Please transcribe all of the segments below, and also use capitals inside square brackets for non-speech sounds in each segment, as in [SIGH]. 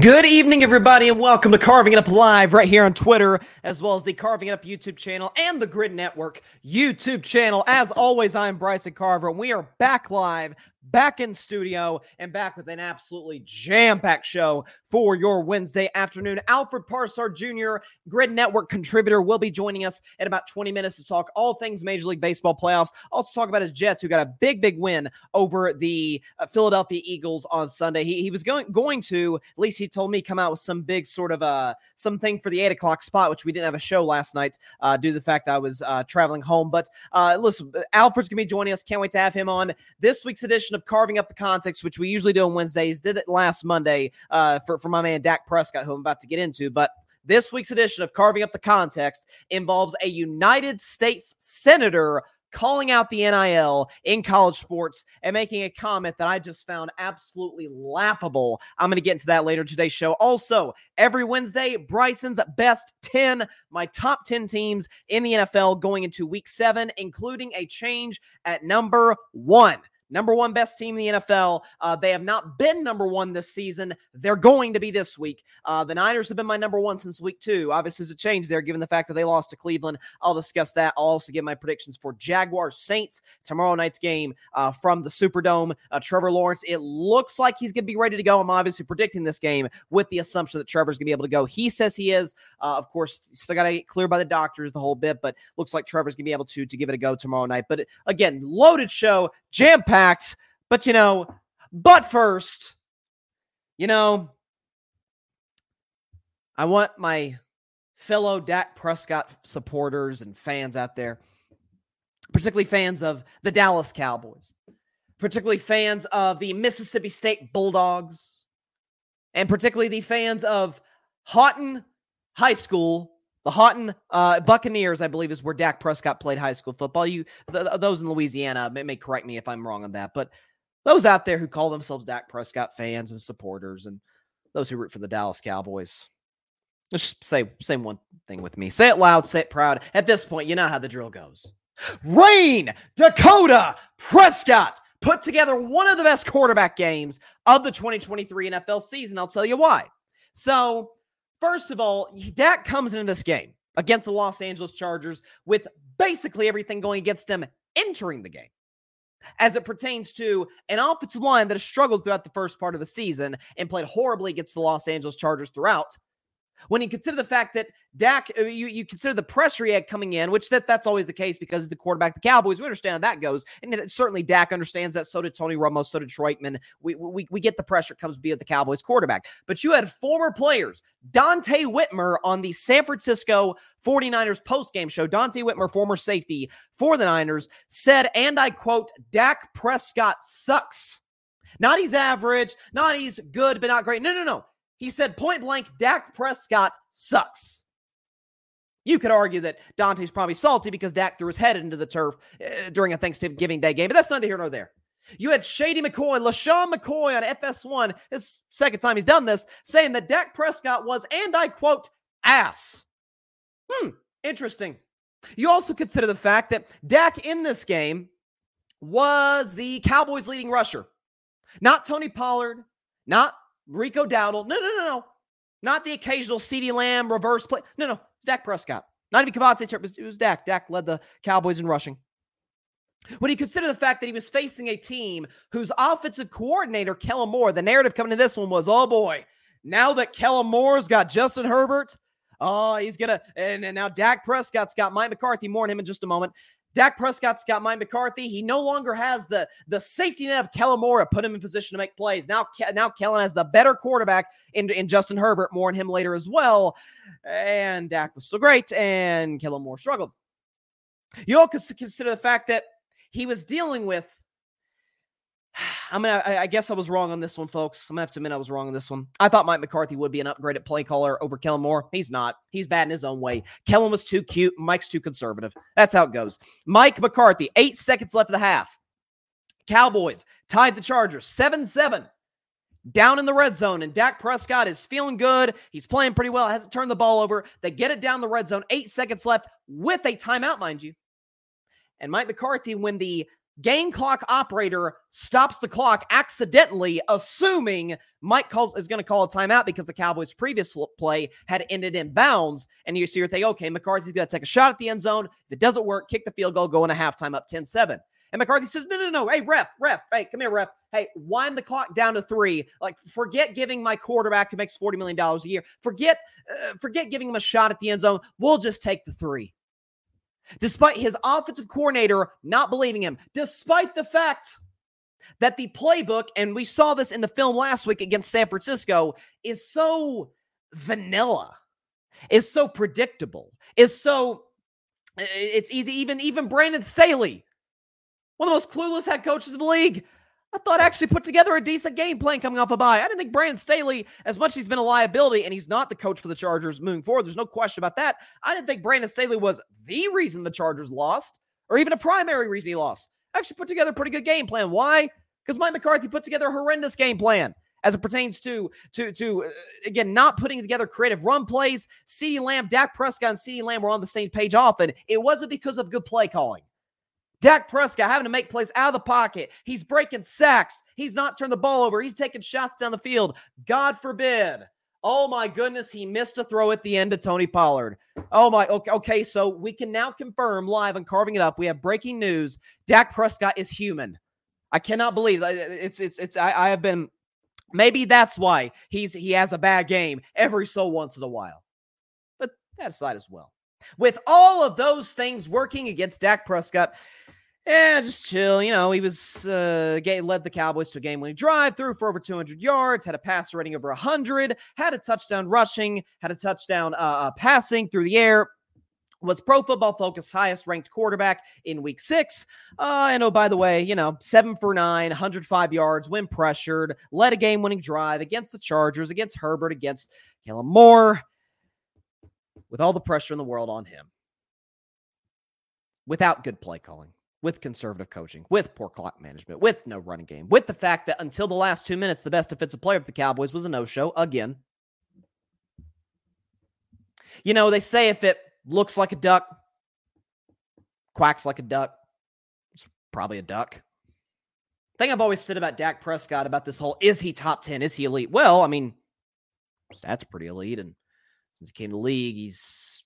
Good evening, everybody, and welcome to Carving It Up Live right here on Twitter, as well as the Carving It Up YouTube channel and the Gryd Network YouTube channel. As always, I'm Bryson Carver, and we are back live back in studio and back with an absolutely jam-packed show for your Wednesday afternoon. Alfred Parsard Jr., Gryd Network contributor, will be joining us in about 20 minutes to talk all things Major League Baseball playoffs. Also talk about his Jets, who got a big, big win over the uh, Philadelphia Eagles on Sunday. He, he was going going to, at least he told me, come out with some big sort of uh something for the eight o'clock spot, which we didn't have a show last night uh, due to the fact I was uh, traveling home. But uh, listen, Alfred's gonna be joining us. Can't wait to have him on this week's edition of Carving Up the Context, which we usually do on Wednesdays. Did it last Monday uh, for, for my man Dak Prescott, who I'm about to get into. But this week's edition of Carving Up the Context involves a United States Senator calling out the NIL in college sports and making a comment that I just found absolutely laughable. I'm going to get into that later in today's show. Also, every Wednesday, Bryson's best 10, my top 10 teams in the NFL going into week seven, including a change at number one number one best team in the NFL. Uh, they have not been number one this season. They're going to be this week. Uh, the Niners have been my number one since week two. Obviously, there's a change there given the fact that they lost to Cleveland. I'll discuss that. I'll also give my predictions for Jaguars Saints tomorrow night's game uh, from the Superdome. Uh, Trevor Lawrence, it looks like he's going to be ready to go. I'm obviously predicting this game with the assumption that Trevor's going to be able to go. He says he is. Uh, of course, still got to get clear by the doctors the whole bit, but looks like Trevor's going to be able to to give it a go tomorrow night. But again, loaded show jam packed. But, you know, but first, you know, I want my fellow Dak Prescott supporters and fans out there, particularly fans of the Dallas Cowboys, particularly fans of the Mississippi State Bulldogs, and particularly the fans of Haughton High School the Haughton uh, Buccaneers, I believe, is where Dak Prescott played high school football. You, those in Louisiana may, may, correct me if I'm wrong on that, but those out there who call themselves Dak Prescott fans and supporters, and those who root for the Dallas Cowboys, just say same one thing with me. Say it loud, say it proud. At this point, you know how the drill goes. Rayne Dakota Prescott put together one of the best quarterback games of the 2023 NFL season. I'll tell you why. So First of all, Dak comes into this game against the Los Angeles Chargers with basically everything going against him entering the game. As it pertains to an offensive line that has struggled throughout the first part of the season and played horribly against the Los Angeles Chargers throughout, when you consider the fact that Dak, uh, you, you consider the pressure he had coming in, which that that's always the case because the quarterback, the Cowboys, we understand how that goes. And it, certainly Dak understands that. So did Tony Romo, so did Troy Aikman. We, we, we get the pressure comes via the Cowboys quarterback. But you had former players, Donte Whitner on the San Francisco 49ers post-game show. Donte Whitner, former safety for the Niners, said, and I quote, Dak Prescott sucks. Not he's average, not he's good, but not great. No, no, no. He said point blank, Dak Prescott sucks. You could argue that Donte's probably salty because Dak threw his head into the turf uh, during a Thanksgiving Day game, but that's neither here nor there. You had Shady McCoy, LeSean McCoy on FS1, his second time he's done this, saying that Dak Prescott was, and I quote, ass. Hmm, interesting. You also consider the fact that Dak in this game was the Cowboys' leading rusher. Not Tony Pollard, not Rico Dowdle. No, no, no, no. Not the occasional CeeDee Lamb reverse play. No, no. It's Dak Prescott. Not even Kavontae It was, it was Dak. Dak led the Cowboys in rushing. When you consider the fact that he was facing a team whose offensive coordinator, Kellen Moore, the narrative coming to this one was, oh boy, now that Kellen Moore's got Justin Herbert, oh, he's going to, and, and now Dak Prescott's got Mike McCarthy, more on him in just a moment. Dak Prescott's got Mike McCarthy. He no longer has the the safety net of Kellen Moore to put him in position to make plays. Now, now Kellen has the better quarterback in, in Justin Herbert. More on him later as well. And Dak was so great, and Kellen Moore struggled. You all consider the fact that he was dealing with I mean, I, I, guess I was wrong on this one, folks. I'm gonna have to admit I was wrong on this one. I thought Mike McCarthy would be an upgrade at play caller over Kellen Moore. He's not. He's bad in his own way. Kellen was too cute. Mike's too conservative. That's how it goes. Mike McCarthy, eight seconds left of the half. Cowboys tied the Chargers 7 7 down in the red zone, and Dak Prescott is feeling good. He's playing pretty well, hasn't turned the ball over. They get it down the red zone, eight seconds left with a timeout, mind you. And Mike McCarthy, when the game clock operator stops the clock accidentally, assuming Mike calls is going to call a timeout because the Cowboys' previous play had ended in bounds. And you see, you're okay, McCarthy's going to take a shot at the end zone. If it doesn't work, kick the field goal, go into halftime up 10 7. And McCarthy says, no, no, no. Hey, ref, ref. Hey, come here, ref. Hey, wind the clock down to three. Like, forget giving my quarterback who makes $40 million a year. Forget, uh, forget giving him a shot at the end zone. We'll just take the three despite his offensive coordinator not believing him, despite the fact that the playbook, and we saw this in the film last week against San Francisco, is so vanilla, is so predictable, is so it's easy. Even even Brandon Staley, one of the most clueless head coaches of the league, I thought actually put together a decent game plan coming off a bye. I didn't think Brandon Staley, as much as he's been a liability and he's not the coach for the Chargers moving forward, there's no question about that. I didn't think Brandon Staley was the reason the Chargers lost or even a primary reason he lost. Actually put together a pretty good game plan. Why? Because Mike McCarthy put together a horrendous game plan as it pertains to to to uh, again not putting together creative run plays. CeeDee Lamb, Dak Prescott, and CeeDee Lamb were on the same page often. It wasn't because of good play calling. Dak Prescott having to make plays out of the pocket. He's breaking sacks. He's not turned the ball over. He's taking shots down the field. God forbid. Oh my goodness, he missed a throw at the end to Tony Pollard. Oh my, okay, okay, so we can now confirm live and carving it up. We have breaking news. Dak Prescott is human. I cannot believe it's it's it's I, I have been maybe that's why he's he has a bad game every so once in a while. But that aside as well. With all of those things working against Dak Prescott, yeah, just chill. You know, he was uh, led the Cowboys to a game-winning drive, threw for over 200 yards, had a passer rating over 100, had a touchdown rushing, had a touchdown uh, uh, passing through the air. Was Pro Football Focus highest ranked quarterback in week six. Uh, and oh, by the way, you know, seven for nine, 105 yards when pressured, led a game winning drive against the Chargers, against Herbert, against Kellen Moore, with all the pressure in the world on him, without good play calling with conservative coaching, with poor clock management, with no running game, with the fact that until the last two minutes, the best defensive player of the Cowboys was a no show again. You know, they say if it looks like a duck, quacks like a duck, it's probably a duck. Thing I've always said about Dak Prescott about this whole is he top 10? Is he elite? Well, I mean, stats pretty elite. And since he came to the league, he's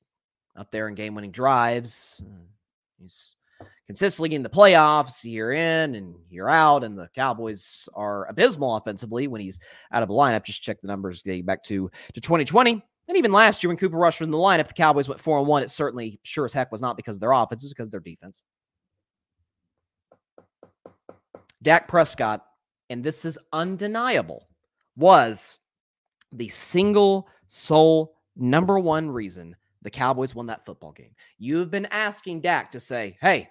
up there in game winning drives. He's consistently in the playoffs year in and year out, and the Cowboys are abysmal offensively when he's out of the lineup. Just check the numbers getting back to, to 2020. And even last year when Cooper Rush was in the lineup, the Cowboys went 4 and 1. It certainly sure as heck was not because of their offense, it's because of their defense. Dak Prescott, and this is undeniable, was the single sole number one reason the Cowboys won that football game. You've been asking Dak to say, hey,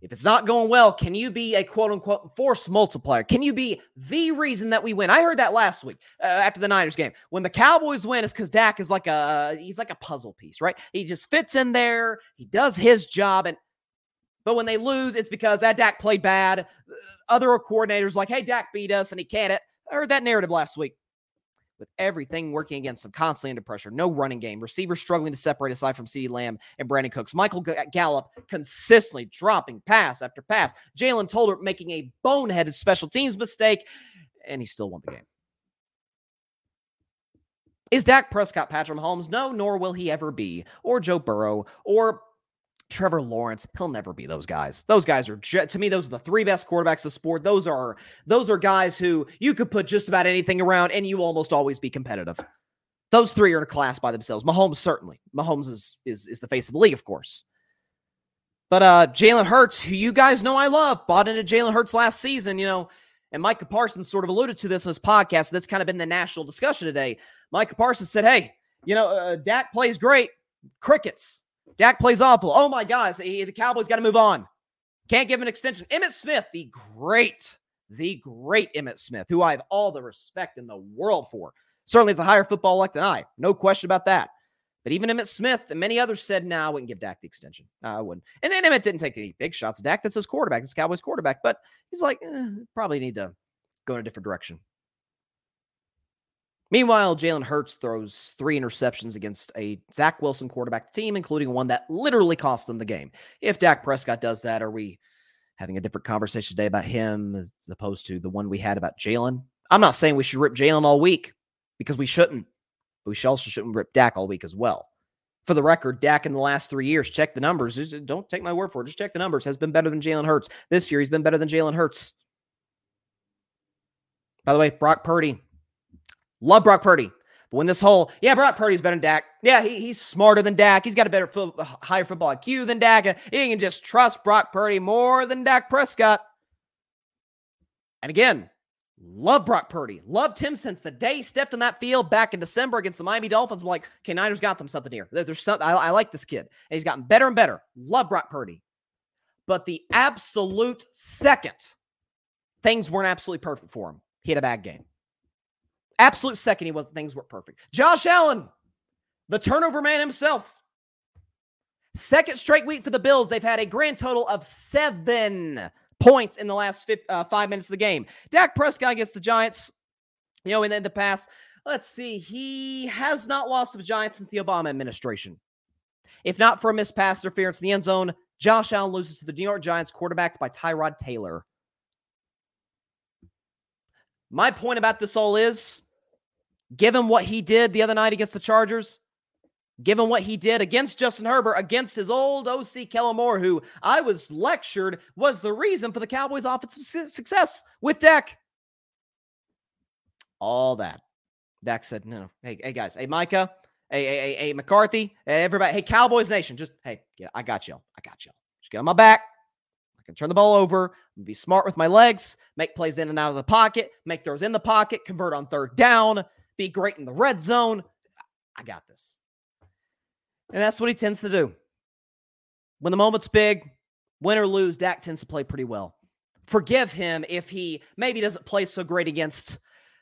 if it's not going well, can you be a quote unquote force multiplier? Can you be the reason that we win? I heard that last week uh, after the Niners game. When the Cowboys win, it's because Dak is like a he's like a puzzle piece, right? He just fits in there. He does his job, and but when they lose, it's because that Dak played bad. Other coordinators like, hey, Dak beat us and he can't it. I heard that narrative last week with everything working against them, constantly under pressure, no running game, receivers struggling to separate aside from CeeDee Lamb and Brandin Cooks, Michael Gallup consistently dropping pass after pass, Jalen Tolbert making a boneheaded special teams mistake, and he still won the game. Is Dak Prescott Patrick Mahomes? No, nor will he ever be, or Joe Burrow, or Trevor Lawrence, he'll never be those guys. Those guys are to me those are the three best quarterbacks of sport. Those are those are guys who you could put just about anything around and you almost always be competitive. Those three are in a class by themselves. Mahomes certainly. Mahomes is is is the face of the league, of course. But uh Jalen Hurts, who you guys know I love, bought into Jalen Hurts last season, you know, and Micah Parsons sort of alluded to this in his podcast. That's kind of been the national discussion today. Micah Parsons said, "Hey, you know, uh, Dak plays great. Crickets. Dak plays awful. Oh my gosh, the Cowboys got to move on. Can't give an extension. Emmitt Smith, the great, the great Emmitt Smith, who I have all the respect in the world for. Certainly is a higher football elect than I. No question about that. But even Emmitt Smith and many others said, no, nah, I wouldn't give Dak the extension. No, I wouldn't. And then Emmitt didn't take any big shots Dak. That's his quarterback. That's Cowboys quarterback. But he's like, eh, probably need to go in a different direction. Meanwhile, Jalen Hurts throws three interceptions against a Zach Wilson quarterback team, including one that literally cost them the game. If Dak Prescott does that, are we having a different conversation today about him as opposed to the one we had about Jalen. I'm not saying we should rip Jalen all week because we shouldn't, but we also shouldn't rip Dak all week as well. For the record, Dak in the last three years, check the numbers. Uh, don't take my word for it. Just check the numbers. Has been better than Jalen Hurts. This year, he's been better than Jalen Hurts. By the way, Brock Purdy. Love Brock Purdy. But when this whole, yeah, Brock Purdy's better than Dak. Yeah, he, he's smarter than Dak. He's got a better, fo- uh, higher football IQ than Dak. He can just trust Brock Purdy more than Dak Prescott. And again, love Brock Purdy. Loved him since the day he stepped on that field back in December against the Miami Dolphins. I'm like, okay, Niners got them something here. There's something. I, I like this kid. And he's gotten better and better. Love Brock Purdy. But the absolute second things weren't absolutely perfect for him, he had a bad game. Absolute second, he was things weren't perfect. Josh Allen, the turnover man himself. Second straight week for the Bills. They've had a grand total of seven points in the last five, uh, five minutes of the game. Dak Prescott against the Giants, you know, in the past, let's see, he has not lost to the Giants since the Obama administration. If not for a missed pass interference in the end zone, Josh Allen loses to the New York Giants, quarterbacked by Tyrod Taylor. My point about this all is given what he did the other night against the Chargers, given what he did against Justin Herbert, against his old OC Kellen Moore, who I was lectured was the reason for the Cowboys' offensive success with Dak. All that. Dak said, no, hey, hey guys, hey, Micah, hey, hey, hey, hey McCarthy, hey, everybody, hey, Cowboys Nation, just, hey, yeah, I got y'all. I got y'all. Just get on my back. Can turn the ball over, be smart with my legs, make plays in and out of the pocket, make throws in the pocket, convert on third down, be great in the red zone. I got this. And that's what he tends to do. When the moment's big, win or lose, Dak tends to play pretty well. Forgive him if he maybe doesn't play so great against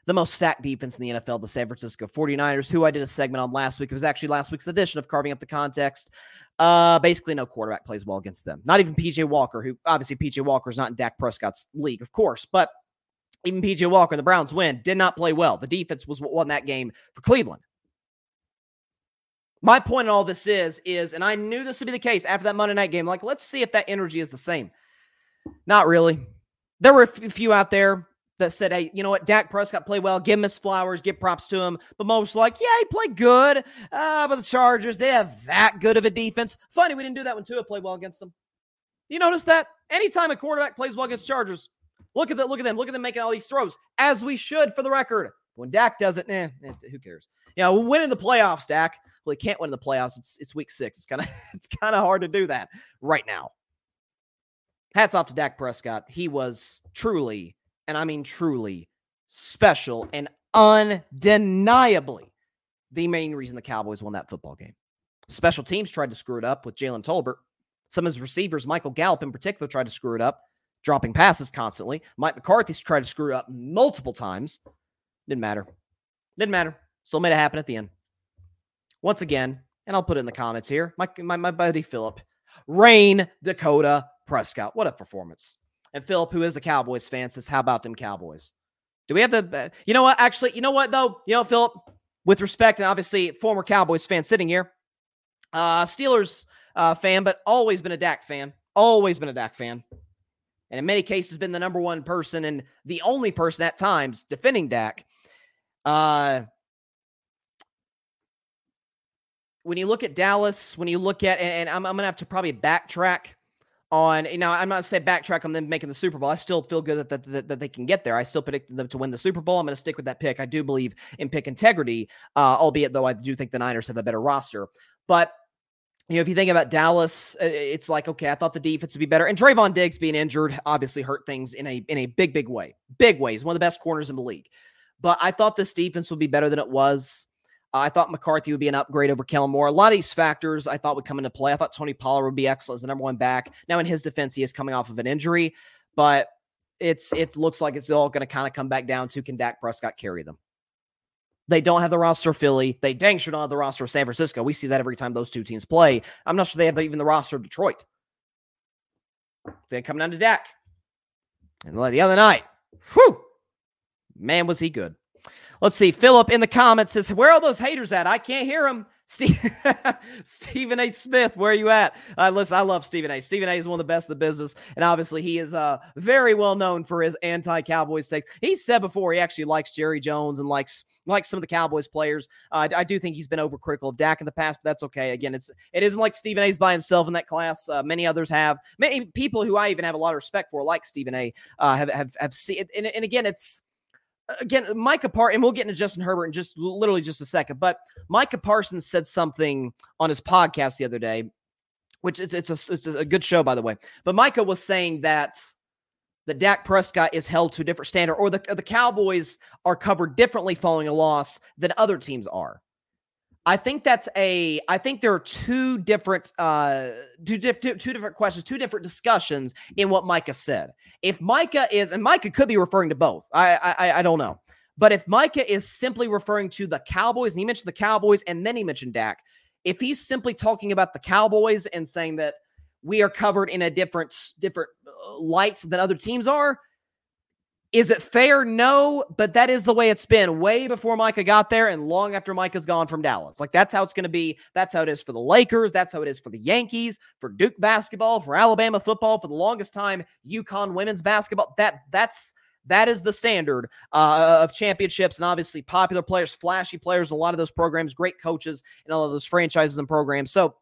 the most stacked defense in the NFL, the San Francisco 49ers, who I did a segment on last week. It was actually last week's edition of Carving Up the Context. Uh, basically, no quarterback plays well against them. Not even PJ Walker, who obviously PJ Walker is not in Dak Prescott's league, of course, but even PJ Walker, the Browns win, did not play well. The defense was what won that game for Cleveland. My point in all this is, is, and I knew this would be the case after that Monday night game. Like, let's see if that energy is the same. Not really. There were a few out there that said, hey, you know what? Dak Prescott played well. Give him his flowers. Give props to him. But most like, yeah, he played good. Uh, but the Chargers, they have that good of a defense. Funny, we didn't do that when Tua played well against them. You notice that? Anytime a quarterback plays well against Chargers, Look at that. Look at them. Look at them making all these throws, as we should for the record. When Dak does it, eh, eh who cares? Yeah, we'll win in the playoffs, Dak. Well, he can't win in the playoffs. It's it's week six. It's kind of [LAUGHS] it's kind of hard to do that right now. Hats off to Dak Prescott. He was truly, and I mean truly, special and undeniably the main reason the Cowboys won that football game. Special teams tried to screw it up with Jalen Tolbert. Some of his receivers, Michael Gallup in particular, tried to screw it up dropping passes constantly. Mike McCarthy's tried to screw up multiple times. Didn't matter. Didn't matter. Still made it happen at the end. Once again, and I'll put it in the comments here, my, my, my buddy Philip, Rayne Dakota Prescott. What a performance. And Philip, who is a Cowboys fan, says, How about them Cowboys? Do we have the, uh, you know what? Actually, you know what, though? You know, Philip, with respect, and obviously former Cowboys fan sitting here, uh, Steelers uh, fan, but always been a Dak fan. Always been a Dak fan and in many cases been the number one person and the only person at times defending Dak. Uh, when you look at Dallas, when you look at, and, I'm, I'm going to have to probably backtrack on, you know, I'm not say backtrack on them making the Super Bowl. I still feel good that, that, that, they can get there. I still predict them to win the Super Bowl. I'm going to stick with that pick. I do believe in pick integrity, uh, albeit though I do think the Niners have a better roster. But you know, if you think about Dallas, uh, it's like, okay, I thought the defense would be better. And Trevon Diggs being injured obviously hurt things in a in a big, big way. Big ways. One of the best corners in the league. But I thought this defense would be better than it was. I thought McCarthy would be an upgrade over Kellen Moore. A lot of these factors I thought would come into play. I thought Tony Pollard would be excellent as the number one back. Now, in his defense, he is coming off of an injury, but it's it looks like it's all going to kind of come back down to can Dak Prescott carry them? They don't have the roster Philly. They dang sure don't have the roster of San Francisco. We see that every time those two teams play. I'm not sure they have even the roster of Detroit. They come down to Dak. And the other night, whew, man, was he good. Let's see. Philip in the comments says, Where are those haters at? I can't hear them. [LAUGHS] Stephen A. Smith, where are you at? Uh, listen, I love Stephen A. Stephen A. is one of the best in the business, and obviously he is uh, very well known for his anti-Cowboys takes. He said before he actually likes Jerry Jones and likes like some of the Cowboys players. Uh, I, I, do think he's been overcritical of Dak in the past, but that's okay. Again, it's it isn't like Stephen A's by himself in that class. Uh, many others have. Many people who I even have a lot of respect for, like Stephen A, uh, have have have seen. And, and again, it's again, Micah Parsons, and we'll get into Justin Herbert in just literally just a second, but Micah Parsons said something on his podcast the other day, which it's, it's, a, it's a good show, by the way. But Micah was saying that that Dak Prescott is held to a different standard, or the, the Cowboys are covered differently following a loss than other teams are. I think that's a. I think there are two different, uh, two, two, two different questions, two different discussions in what Micah said. If Micah is, and Micah could be referring to both. I, I, I don't know. But if Micah is simply referring to the Cowboys, and he mentioned the Cowboys, and then he mentioned Dak, if he's simply talking about the Cowboys and saying that we are covered in a different different uh, lights than other teams are, is it fair? No, but that is the way it's been way before Micah got there and long after Micah's gone from Dallas. Like that's how it's going to be. That's how it is for the Lakers. That's how it is for the Yankees, for Duke basketball, for Alabama football, for the longest time, UConn women's basketball. That that's that is the standard uh, of championships and obviously popular players, flashy players, a lot of those programs, great coaches, and all of those franchises and programs. So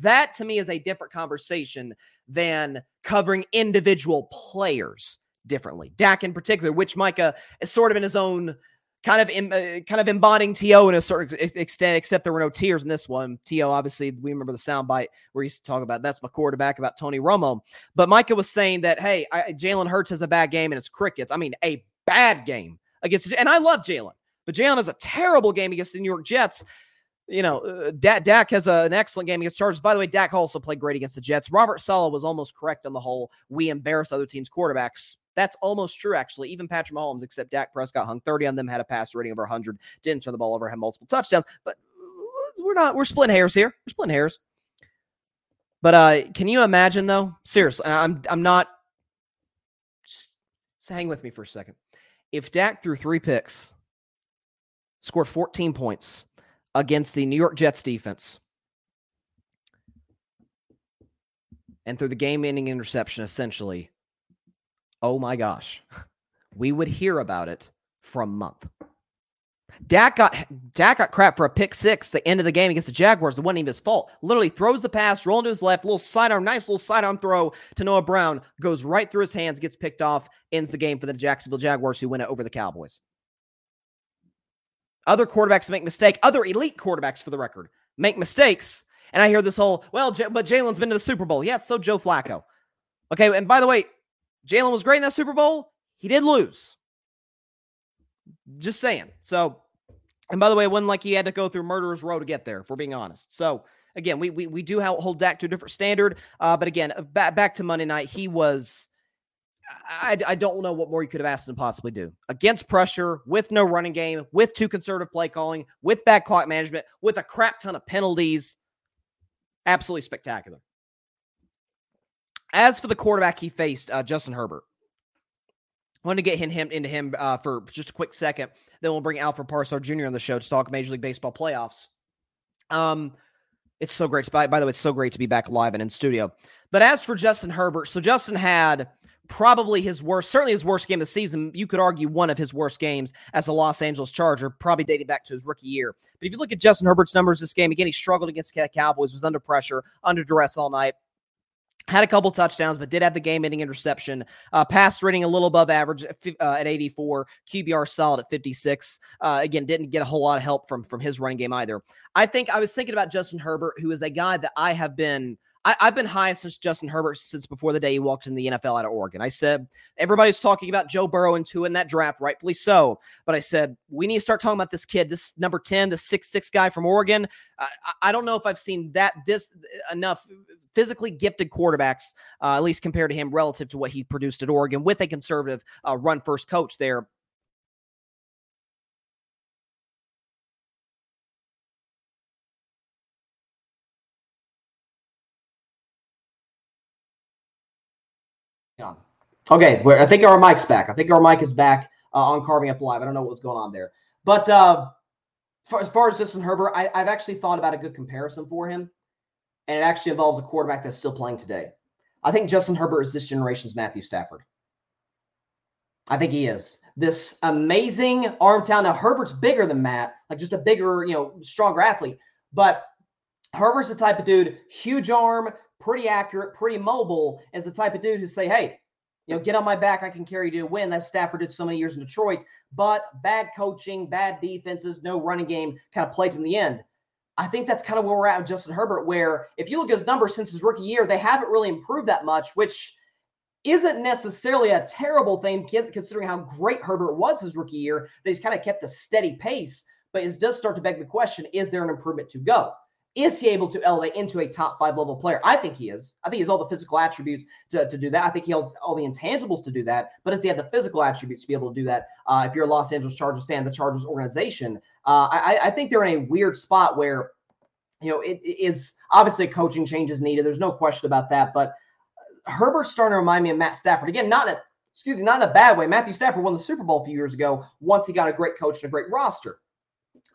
that to me is a different conversation than covering individual players differently. Dak in particular, which Micah is sort of in his own kind of in, uh, kind of embodying T.O. in a certain extent, except there were no tears in this one. T.O. obviously we remember the soundbite where he used to talk about that's my quarterback about Tony Romo, but Micah was saying that hey, Jalen Hurts has a bad game and it's crickets. I mean, a bad game against, and I love Jalen, but Jalen has a terrible game against the New York Jets you know, uh, Dak, Dak has a, an excellent game against Chargers. By the way, Dak also played great against the Jets. Robert Saleh was almost correct on the whole. We embarrass other teams' quarterbacks. That's almost true, actually. Even Patrick Mahomes, except Dak Prescott hung 30 on them, had a pass rating over 100, didn't turn the ball over, had multiple touchdowns. But we're not, we're splitting hairs here. We're splitting hairs. But uh, can you imagine, though? Seriously, I'm, I'm not, just, hang with me for a second. If Dak threw three picks, scored 14 points, against the New York Jets defense. And through the game ending interception, essentially, oh my gosh, we would hear about it for a month. Dak got Dak got crap for a pick six the end of the game against the Jaguars. It wasn't even his fault. Literally throws the pass, rolling to his left, little sidearm, nice little sidearm throw to Noah Brown, goes right through his hands, gets picked off, ends the game for the Jacksonville Jaguars, who win it over the Cowboys. Other quarterbacks make mistake. Other elite quarterbacks, for the record, make mistakes. And I hear this whole, well, J- but Jalen's been to the Super Bowl. Yeah, so Joe Flacco. Okay, and by the way, Jalen was great in that Super Bowl. He did lose. Just saying. So, and by the way, it wasn't like he had to go through murderer's row to get there, if we're being honest. So, again, we we, we do hold Dak to a different standard. Uh, but again, back back to Monday night, he was I, I don't know what more you could have asked him to possibly do against pressure, with no running game, with two conservative play calling, with bad clock management, with a crap ton of penalties. Absolutely spectacular. As for the quarterback he faced, uh, Justin Herbert, I want to get him, him into him uh, for just a quick second. Then we'll bring Alfred Parsard Jr. on the show to talk Major League Baseball playoffs. Um, it's so great. By, by the way, it's so great to be back live and in studio. But as for Justin Herbert, so Justin had probably his worst, certainly his worst game of the season. You could argue one of his worst games as a Los Angeles Charger, probably dating back to his rookie year. But if you look at Justin Herbert's numbers this game, again, he struggled against the Cowboys, was under pressure, under duress all night. Had a couple touchdowns, but did have the game-ending interception. Uh, pass rating a little above average at, uh, at 84. QBR solid at 56. Uh, again, didn't get a whole lot of help from from his running game either. I think I was thinking about Justin Herbert, who is a guy that I have been I, have been high since Justin Herbert since before the day he walked in the NFL out of Oregon. I said everybody's talking about Joe Burrow and two in that draft, rightfully so. But I said we need to start talking about this kid, this number ten, the six six guy from Oregon. I, I don't know if I've seen that this enough physically gifted quarterbacks, uh, at least compared to him, relative to what he produced at Oregon with a conservative uh, run first coach there. Okay, I think our mic's back. I think our mic is back uh, on Carving Up Live. I don't know what was going on there, but uh, for, as far as Justin Herbert, I, I've actually thought about a good comparison for him, and it actually involves a quarterback that's still playing today. I think Justin Herbert is this generation's Matthew Stafford. I think he is this amazing arm talent. Now Herbert's bigger than Matt, like just a bigger, you know, stronger athlete. But Herbert's the type of dude, huge arm, pretty accurate, pretty mobile, as the type of dude who say, hey, you know, get on my back, I can carry you to a win. That Stafford did so many years in Detroit. But bad coaching, bad defenses, no running game kind of played him the end. I think that's kind of where we're at with Justin Herbert, where if you look at his numbers since his rookie year, they haven't really improved that much, which isn't necessarily a terrible thing considering how great Herbert was his rookie year. That he's kind of kept a steady pace, but it does start to beg the question: Is there an improvement to go? Is he able to elevate into a top five level player? I think he is. I think he has all the physical attributes to, to do that. I think he has all the intangibles to do that. But does he have the physical attributes to be able to do that? Uh, if you're a Los Angeles Chargers fan, the Chargers organization, uh, I, I think they're in a weird spot where, you know, it, it is obviously coaching change is needed. There's no question about that. But Herbert's starting to remind me of Matt Stafford. Again, not a, excuse me, not in a bad way. Matthew Stafford won the Super Bowl a few years ago once he got a great coach and a great roster.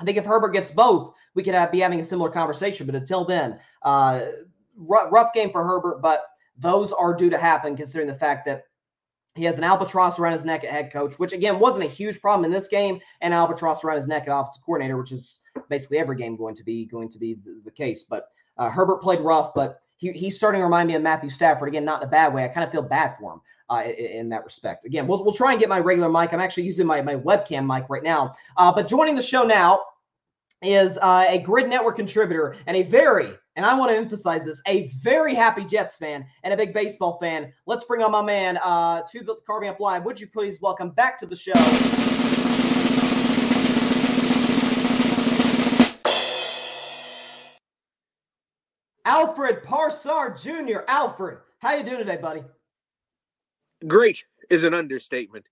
I think if Herbert gets both, we could have, be having a similar conversation. But until then, uh, rough, rough game for Herbert, but those are due to happen considering the fact that he has an albatross around his neck at head coach, which again wasn't a huge problem in this game, and albatross around his neck at offensive coordinator, which is basically every game going to be going to be the, the case. But uh, Herbert played rough, but he, he's starting to remind me of Matthew Stafford again, not in a bad way. I kind of feel bad for him uh, in, in, that respect. Again, we'll, we'll try and get my regular mic. I'm actually using my, my webcam mic right now. Uh, but joining the show now is uh, a Gryd Network contributor and a very, and I want to emphasize this, a very happy Jets fan and a big baseball fan. Let's bring on my man uh, to the Carving Up Live. Would you please welcome back to the show? Alfred Parsard Jr. Alfred, how you doing today, buddy? Great is an understatement.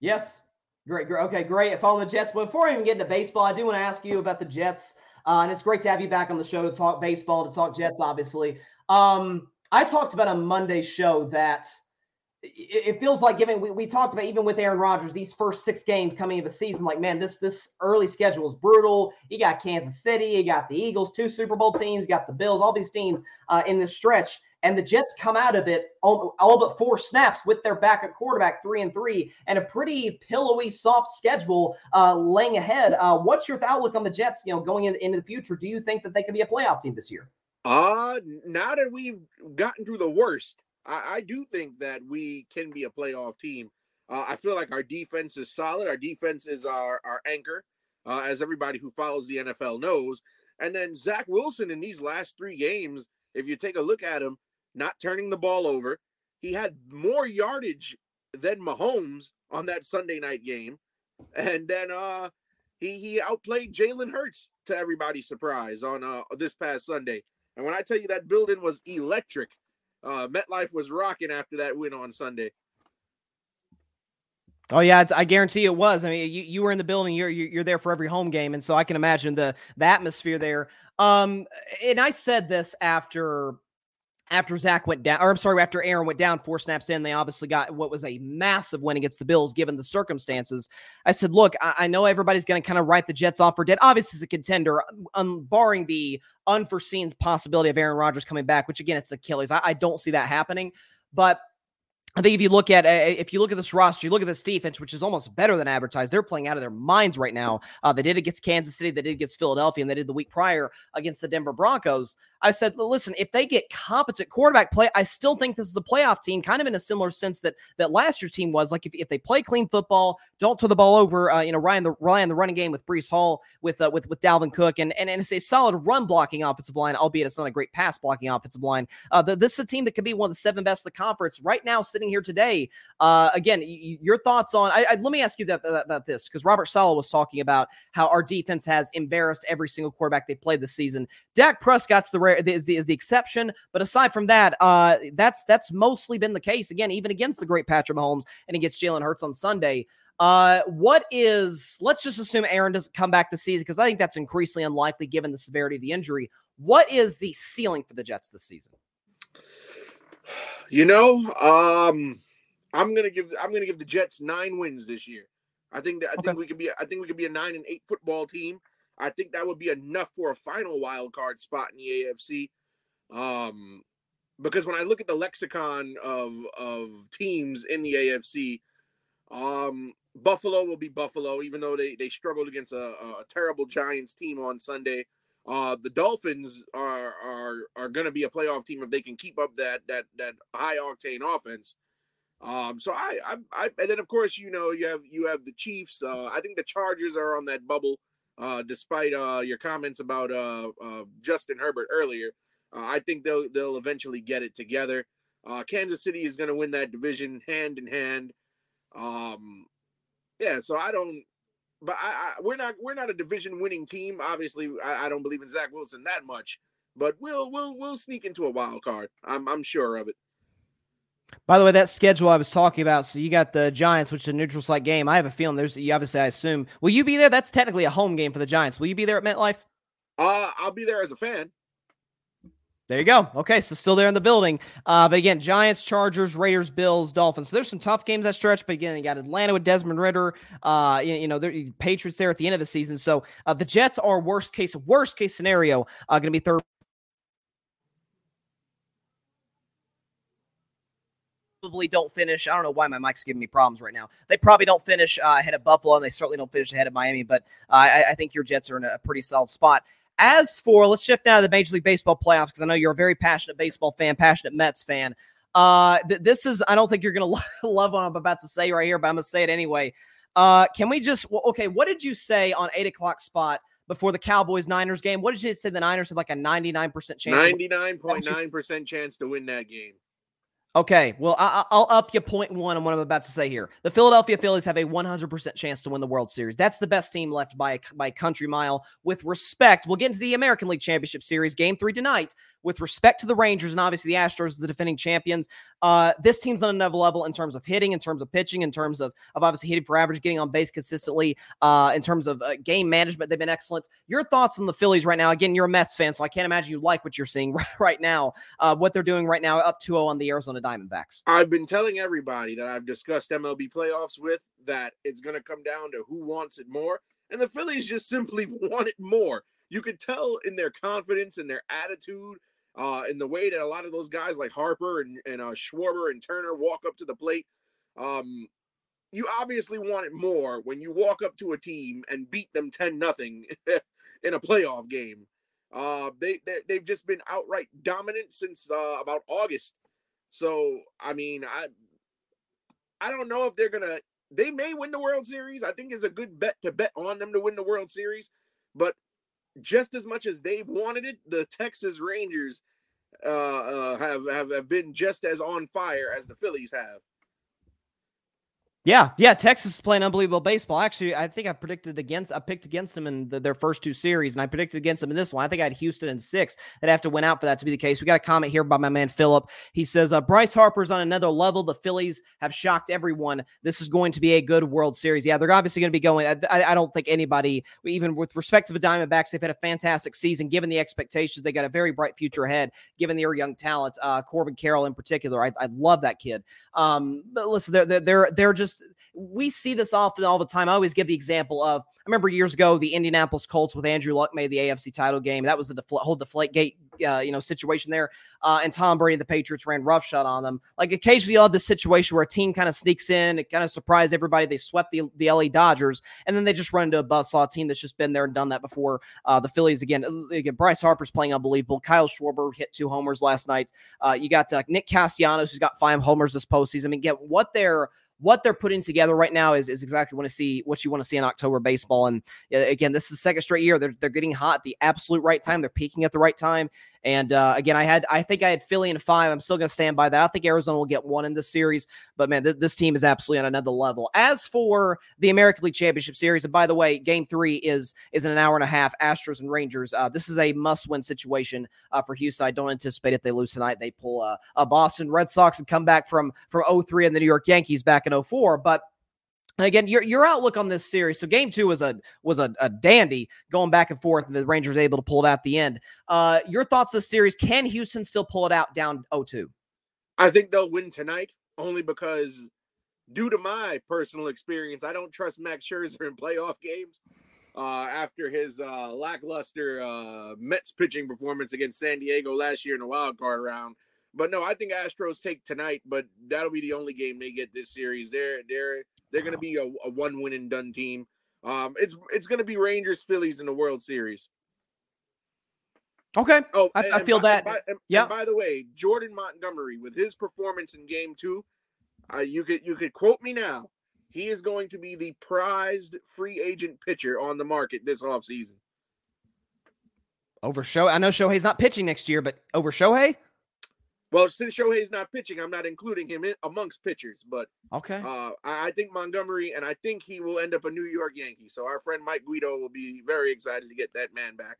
Yes, great, great. Okay, great. Following the Jets. But before I even get into baseball, I do want to ask you about the Jets. Uh, and it's great to have you back on the show to talk baseball, to talk Jets, obviously. Um, I talked about on Monday's show that – it feels like given we, we talked about even with Aaron Rodgers these first six games coming of the season like man this this early schedule is brutal you got Kansas City you got the Eagles two Super Bowl teams you got the Bills all these teams uh, in this stretch and the Jets come out of it all, all but four snaps with their backup quarterback three and three and a pretty pillowy soft schedule uh, laying ahead uh, what's your outlook on the Jets you know going in, into the future do you think that they can be a playoff team this year uh now that we've gotten through the worst I, I do think that we can be a playoff team. Uh, I feel like our defense is solid. Our defense is our, our anchor, uh, as everybody who follows the NFL knows. And then Zach Wilson in these last three games, if you take a look at him, not turning the ball over, he had more yardage than Mahomes on that Sunday night game. And then uh, he he outplayed Jalen Hurts to everybody's surprise on uh, this past Sunday. And when I tell you that building was electric, uh, MetLife was rocking after that win on Sunday. Oh yeah, I guarantee it was. I mean, you, you were in the building. You're, you're there for every home game, and so I can imagine the the atmosphere there. Um, and I said this after after Zach went down, or I'm sorry, after Aaron went down four snaps in, they obviously got what was a massive win against the Bills given the circumstances. I said, look, I, I know everybody's going to kind of write the Jets off for dead. Obviously, it's a contender, um, barring the unforeseen possibility of Aaron Rodgers coming back, which again, it's Achilles. I, I don't see that happening. But I think if you look at uh, if you look at this roster, you look at this defense, which is almost better than advertised. They're playing out of their minds right now. Uh, they did it against Kansas City, they did it against Philadelphia, and they did the week prior against the Denver Broncos. I said, listen, if they get competent quarterback play, I still think this is a playoff team, kind of in a similar sense that that last year's team was. Like if, if they play clean football, don't turn the ball over, uh, you know, Ryan the rely on the running game with Breece Hall, with uh, with with Dalvin Cook, and, and and it's a solid run blocking offensive line, albeit it's not a great pass blocking offensive line. Uh, the, this is a team that could be one of the seven best in the conference right now, sitting here today. Uh, again, your thoughts on? I, I, let me ask you that, about this because Robert Saleh was talking about how our defense has embarrassed every single quarterback they played this season. Dak Prescott's the rare is the, is the exception, but aside from that, uh, that's that's mostly been the case. Again, even against the great Patrick Mahomes and against Jalen Hurts on Sunday. Uh, what is? Let's just assume Aaron doesn't come back this season because I think that's increasingly unlikely given the severity of the injury. What is the ceiling for the Jets this season? You know, um, I'm gonna give I'm gonna give the Jets nine wins this year. I think that I Okay. think we could be I think we could be a nine and eight football team. I think that would be enough for a final wild card spot in the AFC. Um, because when I look at the lexicon of of teams in the AFC, um, Buffalo will be Buffalo, even though they they struggled against a, a terrible Giants team on Sunday. Uh, the Dolphins are are are going to be a playoff team if they can keep up that that that high octane offense. Um, so I, I, I, and then of course you know you have you have the Chiefs. Uh, I think the Chargers are on that bubble. Uh, despite uh your comments about uh, uh Justin Herbert earlier, uh, I think they'll they'll eventually get it together. Uh, Kansas City is going to win that division hand in hand. Um, yeah, so I don't, but I, I we're not we're not a division winning team. Obviously, I, I don't believe in Zach Wilson that much, but we'll we'll we'll sneak into a wild card. I'm I'm sure of it. By the way, that schedule I was talking about. So you got the Giants, which is a neutral site game. I have a feeling there's. You obviously, I assume. Will you be there? That's technically a home game for the Giants. Will you be there at MetLife? Uh, I'll be there as a fan. There you go. Okay, so still there in the building. Uh, but again, Giants, Chargers, Raiders, Bills, Dolphins. So there's some tough games that stretch. But again, you got Atlanta with Desmond Ridder. Uh, you, you know, there Patriots there at the end of the season. So uh, the Jets are worst case, worst case scenario, uh, going to be third. Probably don't finish. I don't know why my mic's giving me problems right now. They probably don't finish uh, ahead of Buffalo, and they certainly don't finish ahead of Miami. But uh, I, I think your Jets are in a pretty solid spot. As for let's shift now to the Major League Baseball playoffs because I know you're a very passionate baseball fan, passionate Mets fan. Uh, th- this is I don't think you're gonna [LAUGHS] love what I'm about to say right here, but I'm gonna say it anyway. Uh, can we just well, okay? What did you say on eight o'clock spot before the Cowboys Niners game? What did you say? The Niners had like a 99 percent chance. Ninety nine point nine percent chance to win that game. Okay, well, I, will up you point one on what I'm about to say here. The Philadelphia Phillies have a 100% chance to win the World Series. That's the best team left by by country mile. With respect, we'll get into the American League Championship Series, Game Three tonight. With respect to the Rangers and obviously the Astros, the defending champions, uh, this team's on another level in terms of hitting, in terms of pitching, in terms of, of obviously hitting for average, getting on base consistently, uh, in terms of uh, game management. They've been excellent. Your thoughts on the Phillies right now? Again, you're a Mets fan, so I can't imagine you like what you're seeing [LAUGHS] right now. Uh, what they're doing right now, up 2-0 on the Arizona Diamondbacks. I've been telling everybody that I've discussed MLB playoffs with that it's going to come down to who wants it more, and the Phillies just simply [LAUGHS] want it more. You could tell in their confidence and their attitude uh, in the way that a lot of those guys like Harper and, and uh, Schwarber and Turner walk up to the plate. Um, you obviously want it more when you walk up to a team and beat them 10 nothing [LAUGHS] in a playoff game. Uh, they, they, they've just been outright dominant since uh, about August. So, I mean, I I don't know if they're going to they may win the World Series. I think it's a good bet to bet on them to win the World Series, but just as much as they've wanted it, the Texas Rangers uh, uh, have, have have been just as on fire as the Phillies have. Yeah, yeah. Texas is playing unbelievable baseball. Actually, I think I predicted against. I picked against them in the, their first two series, and I predicted against them in this one. I think I had Houston in six. They'd have to win out for that to be the case. We got a comment here by my man Philip. He says uh, Bryce Harper's on another level. The Phillies have shocked everyone. This is going to be a good World Series. Yeah, they're obviously going to be going. I, I don't think anybody, even with respect to the Diamondbacks, they've had a fantastic season. Given the expectations, they got a very bright future ahead. Given their young talent, uh, Corbin Carroll in particular, I, I love that kid. Um, but listen, they're they're they're, they're we see this often all the time. I always give the example of I remember years ago the Indianapolis Colts with Andrew Luck made the AFC title game. That was the defl- whole deflate gate uh, you know situation there. Uh, and Tom Brady and the Patriots ran roughshod on them. Like occasionally you'll have this situation where a team kind of sneaks in, it kind of surprise everybody. They swept the the LA Dodgers, and then they just run into a buzzsaw team that's just been there and done that before. Uh, the Phillies again, again. Bryce Harper's playing unbelievable. Kyle Schwarber hit two homers last night. Uh, you got uh, Nick Castellanos who's got five homers this postseason. I mean, get what they're what they're putting together right now is, is exactly want to see what you want to see in October baseball. And again, this is the second straight year. They're, they're getting hot the absolute right time. They're peaking at the right time. And uh, again, I had I think I had Philly in five. I'm still going to stand by that. I think Arizona will get one in this series, but man, th- this team is absolutely on another level. As for the American League Championship Series, and by the way, Game Three is is in an hour and a half. Astros and Rangers. Uh, this is a must win situation uh, for Houston. I don't anticipate if they lose tonight, they pull a, a Boston Red Sox and come back from from 03 and the New York Yankees back in 04. But Again, your your outlook on this series. So game two was a was a, a dandy going back and forth, and the Rangers able to pull it out the end. Uh, your thoughts this series? Can Houston still pull it out down 0-2? I think they'll win tonight only because due to my personal experience, I don't trust Max Scherzer in playoff games. Uh, after his uh, lackluster uh, Mets pitching performance against San Diego last year in the wild card round, but no, I think Astros take tonight, but that'll be the only game they get this series. They're they're they're going to be a, a, one win and done team. Um, it's it's going to be Rangers Phillies in the World Series. Okay. Oh, I, I feel by, that. yeah. By the way, Jordan Montgomery with his performance in Game Two, uh, you could you could quote me now. He is going to be the prized free agent pitcher on the market this offseason. Over Show, I know Shohei's not pitching next year, but over Shohei. Well, since Shohei's not pitching, I'm not including him in, amongst pitchers. But okay, uh, I, I, think Montgomery, and I think he will end up a New York Yankee. So our friend Mike Guido will be very excited to get that man back.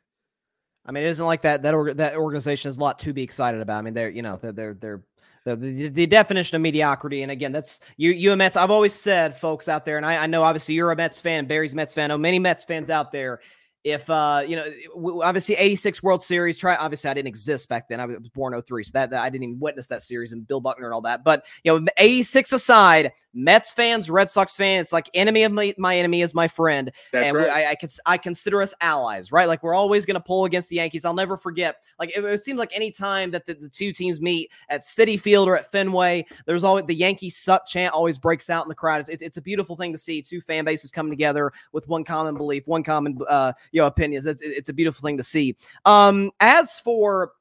I mean, it isn't like that. That org- that organization is a lot to be excited about. I mean, they're you know they're they're they're the, the, the, definition of mediocrity. And again, that's you, you a Mets. I've always said, folks out there, and I, I know obviously you're a Mets fan, Barry's Mets fan. I know many Mets fans out there if uh you know obviously 86 world series try obviously i didn't exist back then. I was born 03 so that, that, i didn't even witness that series and bill buckner and all that. But you know 86 aside mets fans red sox fans it's like enemy of my, my enemy is my friend. That's and right. I, I, I consider us allies right? Like we're always going to pull against the yankees. I'll never forget like it, it seems like any time that the, the two teams meet at Citi Field or at fenway there's always the yankee suck chant always breaks out in the crowd. It's, it's, it's a beautiful thing to see two fan bases coming together with one common belief one common uh you know opinions. It's, it's a beautiful thing to see. Um, as for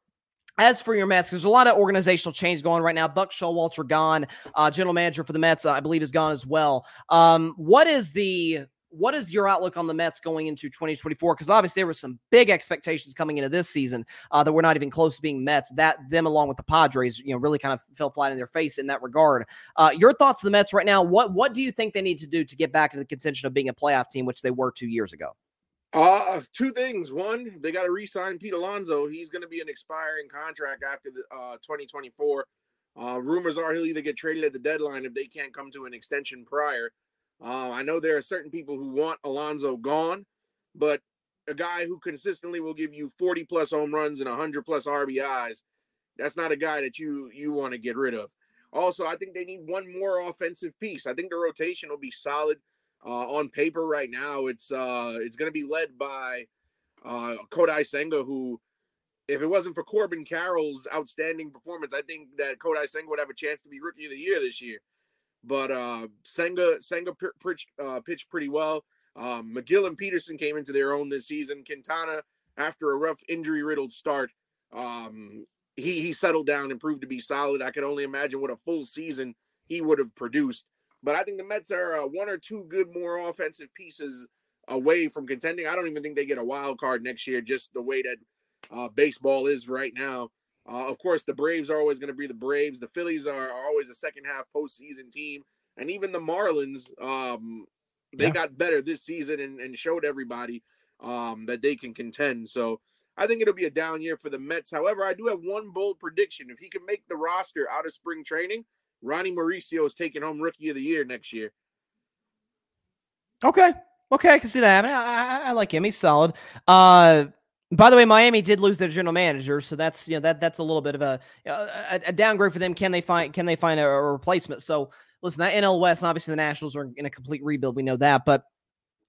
as for your Mets, there's a lot of organizational change going right now. Buck Showalter gone, uh, general manager for the Mets, I believe, is gone as well. Um, what is the what is your outlook on the Mets going into 2024? Because obviously there were some big expectations coming into this season uh, that we're not even close to being Mets. That them along with the Padres, you know, really kind of fell flat in their face in that regard. Uh, your thoughts on the Mets right now? What what do you think they need to do to get back into the contention of being a playoff team, which they were two years ago? Uh, two things. One, they got to re-sign Pete Alonso. He's going to be an expiring contract after the uh 2024. Uh, rumors are he'll either get traded at the deadline if they can't come to an extension prior. Uh, I know there are certain people who want Alonso gone, but a guy who consistently will give you 40 plus home runs and 100 plus RBIs, that's not a guy that you you want to get rid of. Also, I think they need one more offensive piece. I think the rotation will be solid. Uh, on paper right now, it's uh, it's going to be led by uh, Kodai Senga, who, if it wasn't for Corbin Carroll's outstanding performance, I think that Kodai Senga would have a chance to be Rookie of the Year this year. But uh, Senga Senga pitched, uh, pitched pretty well. Um, Megill and Peterson came into their own this season. Quintana, after a rough injury-riddled start, um, he he settled down and proved to be solid. I can only imagine what a full season he would have produced. But I think the Mets are uh, one or two good more offensive pieces away from contending. I don't even think they get a wild card next year, just the way that uh, baseball is right now. Uh, of course, the Braves are always going to be the Braves. The Phillies are, are, always a second half postseason team, and even the Marlins, um, they yeah. got better this season and, and showed everybody um, that they can contend. So I think it'll be a down year for the Mets. However, I do have one bold prediction: if he can make the roster out of spring training, Ronnie Mauricio is taking home Rookie of the Year next year. Okay, okay, I can see that. I, I, I like him. He's solid. Uh, by the way, Miami did lose their general manager, so that's you know that that's a little bit of a, a, a downgrade for them. Can they find can they find a, a replacement? So listen, that NL West and obviously the Nationals are in a complete rebuild. We know that, but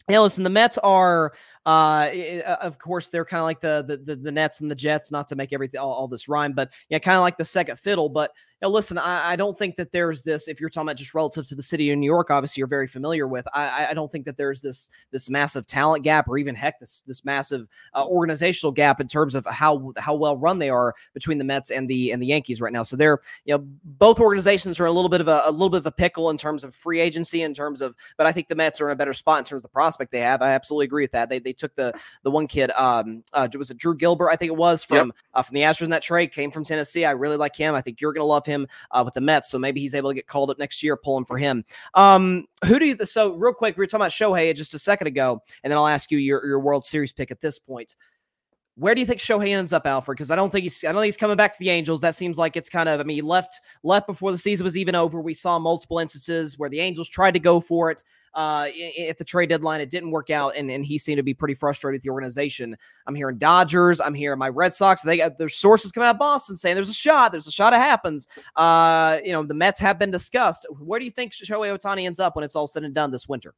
yeah, listen, the Mets are uh, uh, of course, they're kind of like the, the the Nets and the Jets. Not to make everything all, all this rhyme, but yeah, kind of like the second fiddle. But know, listen, I, I, don't think that there's this. If you're talking about just relative to the city of New York, obviously you're very familiar with. I, I don't think that there's this this massive talent gap, or even heck, this this massive uh, organizational gap in terms of how how well run they are between the Mets and the and the Yankees right now. So they're you know both organizations are a little bit of a, a little bit of a pickle in terms of free agency, in terms of. But I think the Mets are in a better spot in terms of the prospect they have. I absolutely agree with that. They they took the the one kid, um, uh, was it Drew Gilbert? I think it was from yep. uh, from the Astros in that trade. Came from Tennessee. I really like him. I think you're going to love him uh, with the Mets. So maybe he's able to get called up next year. Pulling for him. Um, who do you? So real quick, we were talking about Shohei just a second ago, and then I'll ask you your your World Series pick at this point. Where do you think Shohei ends up, Alfred? Because I don't think he's I don't think he's coming back to the Angels. That seems like it's kind of I mean he left left before the season was even over. We saw multiple instances where the Angels tried to go for it uh, at the trade deadline. It didn't work out, and, and he seemed to be pretty frustrated with the organization. I'm hearing Dodgers. I'm hearing my Red Sox. They got their sources come out of Boston saying there's a shot. There's a shot. It happens. Uh, you know the Mets have been discussed. Where do you think Shohei Ohtani ends up when it's all said and done this winter?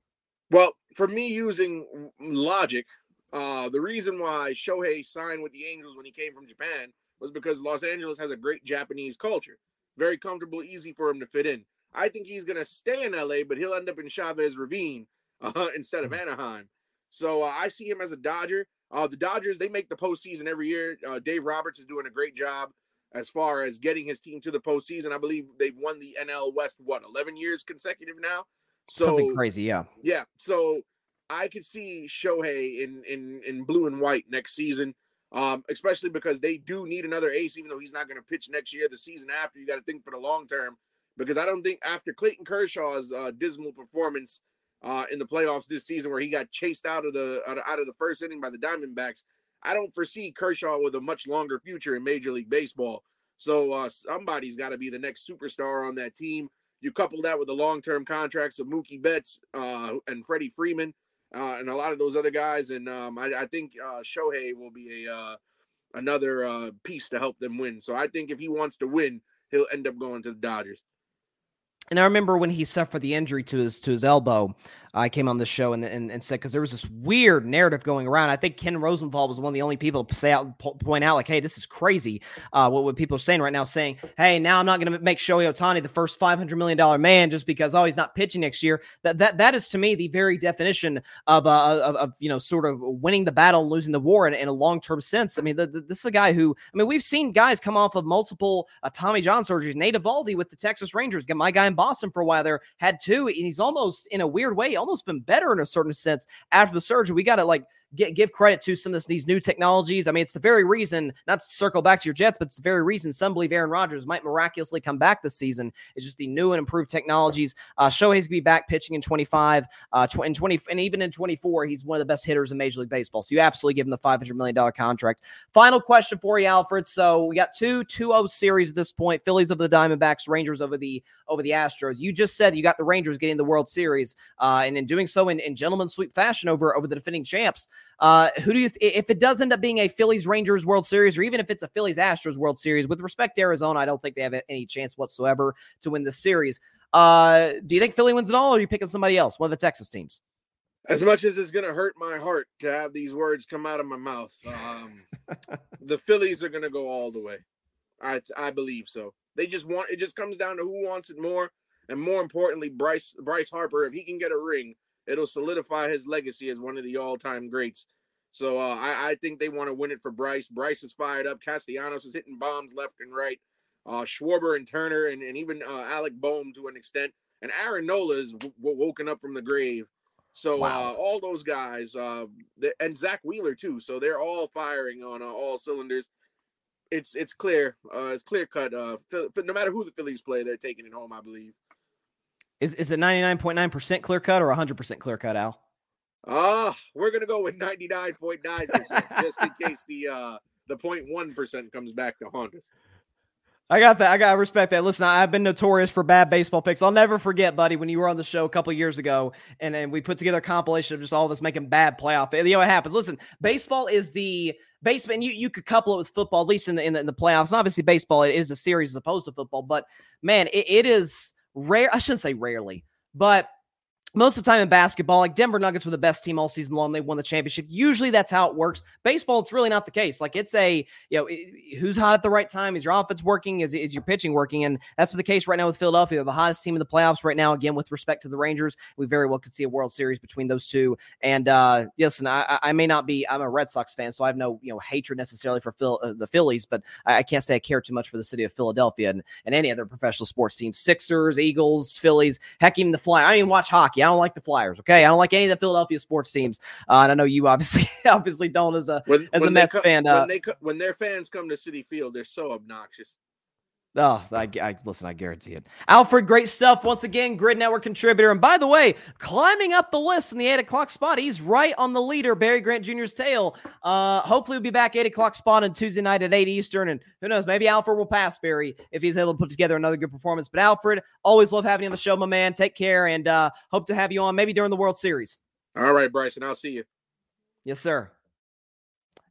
Well, for me, using logic, uh, the reason why Shohei signed with the Angels when he came from Japan was because Los Angeles has a great Japanese culture. Very comfortable, easy for him to fit in. I think he's going to stay in LA, but he'll end up in Chavez Ravine [LAUGHS] uh, instead of mm. Anaheim. So uh, I see him as a Dodger. Uh, the Dodgers, they make the postseason every year. Uh, Dave Roberts is doing a great job as far as getting his team to the postseason. I believe they've won the NL West, what, 11 years consecutive now? So, Something crazy, yeah. Yeah. So I could see Shohei in in in blue and white next season, um, especially because they do need another ace. Even though he's not going to pitch next year, the season after, you got to think for the long term. Because I don't think after Clayton Kershaw's uh, dismal performance uh, in the playoffs this season, where he got chased out of the out of the first inning by the Diamondbacks, I don't foresee Kershaw with a much longer future in Major League Baseball. So uh, somebody's got to be the next superstar on that team. You couple that with the long-term contracts of Mookie Betts uh, and Freddie Freeman, uh, and a lot of those other guys. And um, I, I, think uh, Shohei will be a uh, another uh, piece to help them win. So I think if he wants to win, he'll end up going to the Dodgers. And I remember when he suffered the injury to his to his elbow, I came on the show and, and, and said because there was this weird narrative going around. I think Ken Rosenthal was one of the only people to say out point out like, "Hey, this is crazy." Uh, what, what people are saying right now, saying, "Hey, now I'm not going to make Shohei Ohtani the first 500 million dollar man just because oh he's not pitching next year." That that that is to me the very definition of uh of, of you know sort of winning the battle and losing the war in, in a long term sense. I mean, the, the, this is a guy who I mean we've seen guys come off of multiple uh, Tommy John surgeries. Nate Eovaldi with the Texas Rangers, got my guy in Boston for a while there had two, and he's almost in a weird way almost been better in a certain sense after the surgery. We got to like get, give credit to some of this, these new technologies. I mean, it's the very reason, not to circle back to your Jets, but it's the very reason some believe Aaron Rodgers might miraculously come back this season. It's just the new and improved technologies. Uh, Shohei's going to be back pitching in 25, uh, tw- in 20, and even in 24, he's one of the best hitters in Major League Baseball. So you absolutely give him the $500 million contract. Final question for you, Alfred. So we got two 2-0 series at this point. Phillies over the Diamondbacks, Rangers over the over the Astros. You just said you got the Rangers getting the World Series, uh, and in doing so in, in gentleman sweep fashion over over the defending champs. Uh, who do you, th- if it does end up being a Phillies Rangers World Series, or even if it's a Phillies Astros World Series, with respect to Arizona, I don't think they have any chance whatsoever to win the series. Uh, do you think Philly wins it all, or are you picking somebody else, one of the Texas teams? As much as it's going to hurt my heart to have these words come out of my mouth, um, [LAUGHS] the Phillies are going to go all the way. I I believe so. They just want it. Just comes down to who wants it more, and more importantly, Bryce Bryce Harper. If he can get a ring, it'll solidify his legacy as one of the all-time greats. So uh, I, I, think they want to win it for Bryce. Bryce is fired up. Castellanos is hitting bombs left and right. Uh, Schwarber and Turner and, and even uh, Alec Bohm to an extent. And Aaron Nola is w- woken up from the grave. So wow. uh, all those guys, uh, and Zack Wheeler too. So they're all firing on uh, all cylinders. It's it's clear. Uh, it's clear cut. Uh, no matter who the Phillies play, they're taking it home. I believe. Is is it 99.9% clear cut or 100% clear cut, Al? Ah, uh, we're gonna go with 99.9% [LAUGHS] just in case the uh the 0.1% comes back to haunt us. I got that. I got to respect that. Listen, I've been notorious for bad baseball picks. I'll never forget, buddy, when you were on the show a couple years ago and, and we put together a compilation of just all of us making bad playoff. You know what happens. Listen, baseball is the baseball, and you, you could couple it with football, at least in the, in the, in the playoffs. And obviously, baseball it is a series as opposed to football. But man, it, it is rare. I shouldn't say rarely, but most of the time in basketball, like Denver Nuggets were the best team all season long. They won the championship. Usually that's how it works. Baseball, it's really not the case. Like it's a, you know, who's hot at the right time? Is your offense working? Is, is your pitching working? And that's the case right now with Philadelphia. They're the hottest team in the playoffs right now. Again, with respect to the Rangers, we very well could see a World Series between those two. And uh, listen, I, I may not be, I'm a Red Sox fan, so I have no, you know, hatred necessarily for Phil, uh, the Phillies, but I, I, can't say I care too much for the city of Philadelphia and, and any other professional sports team. Sixers, Eagles, Phillies, heck, even the Fly. I don't even watch hockey. I don't like the Flyers. Okay, I don't like any of the Philadelphia sports teams, uh, and I know you obviously [LAUGHS] obviously don't as a when, as a Mets fan. Uh, when they co- when their fans come to Citi Field, they're so obnoxious. Oh, I, I, listen. I guarantee it. Alfred, great stuff once again. Gryd Network contributor, and by the way, climbing up the list in the eight o'clock spot. He's right on the leader, Barry Grant Jr.'s tail. Uh, hopefully, we'll be back eight o'clock spot on Tuesday night at eight Eastern, and who knows, maybe Alfred will pass Barry if he's able to put together another good performance. But Alfred, always love having you on the show, my man. Take care, and uh, hope to have you on maybe during the World Series. All right, Bryson. I'll see you. Yes, sir.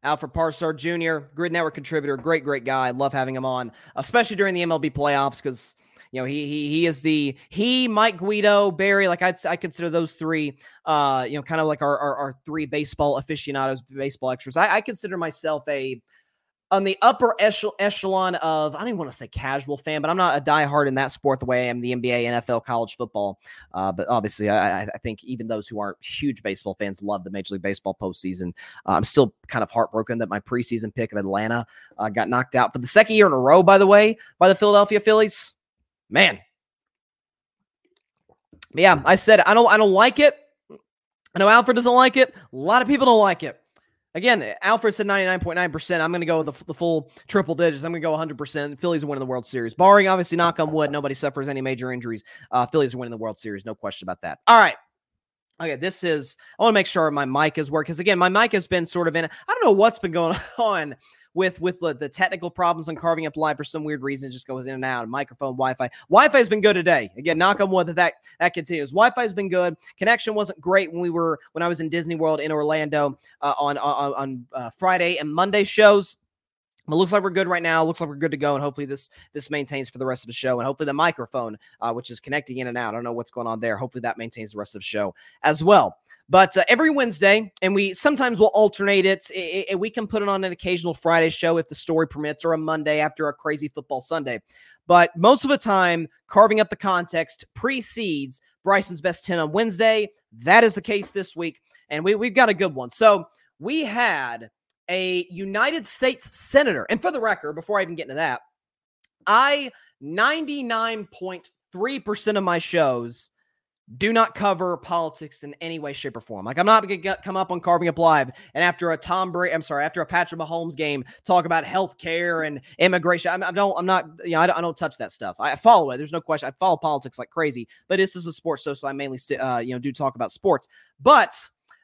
Alfred Parsard Jr., Gryd Network contributor, great, great guy. Love having him on, especially during the MLB playoffs because you know he he he is the he Mike Guido Barry like I'd I consider those three uh you know kind of like our our, our three baseball aficionados, baseball extras. I, I consider myself a on the upper echelon of I don't even want to say casual fan, but I'm not a diehard in that sport the way I am the NBA, NFL, college football. Uh, but obviously, I, I, think even those who aren't huge baseball fans love the Major League Baseball postseason. Uh, I'm still kind of heartbroken that my preseason pick of Atlanta uh, got knocked out for the second year in a row. By the way, by the Philadelphia Phillies. Man, yeah, I said I don't I don't like it. I know Alfred doesn't like it. A lot of people don't like it. Again, Alfred said 99.9%. I'm going to go with the, the, full triple digits. I'm going to go 100%. Phillies are winning the World Series. Barring, obviously, knock on wood, nobody suffers any major injuries. Uh, Phillies are winning the World Series. No question about that. All right. Okay, this is, I want to make sure my mic is working. Because, again, my mic has been sort of in, I don't know what's been going [LAUGHS] on with with the, the technical problems on carving up live for some weird reason. It just goes in and out. Microphone, Wi-Fi. Wi-Fi has been good today. Again, knock on wood that that, that continues. Wi-Fi has been good. Connection wasn't great when we were when I was in Disney World in Orlando uh, on on, on uh, Friday and Monday shows. It looks like we're good right now. Looks like we're good to go, and hopefully this this maintains for the rest of the show. And hopefully the microphone, uh, which is connecting in and out, I don't know what's going on there. Hopefully that maintains the rest of the show as well. But uh, every Wednesday, and we sometimes will alternate it, it, it. We can put it on an occasional Friday show if the story permits, or a Monday after a crazy football Sunday. But most of the time, carving up the context precedes Bryson's best ten on Wednesday. That is the case this week, and we we've got a good one. So we had a United States Senator. And for the record, before I even get into that, I 99.3% of my shows do not cover politics in any way, shape, or form. Like I'm not to come up on Carving Up Live and after a Tom Brady, I'm sorry, after a Patrick Mahomes game, talk about health care and immigration. I'm, I don't, I'm not, you know, I don't, I don't, touch that stuff. I follow it. There's no question. I follow politics like crazy, but this is a sports show, so I mainly, uh, you know, do talk about sports. But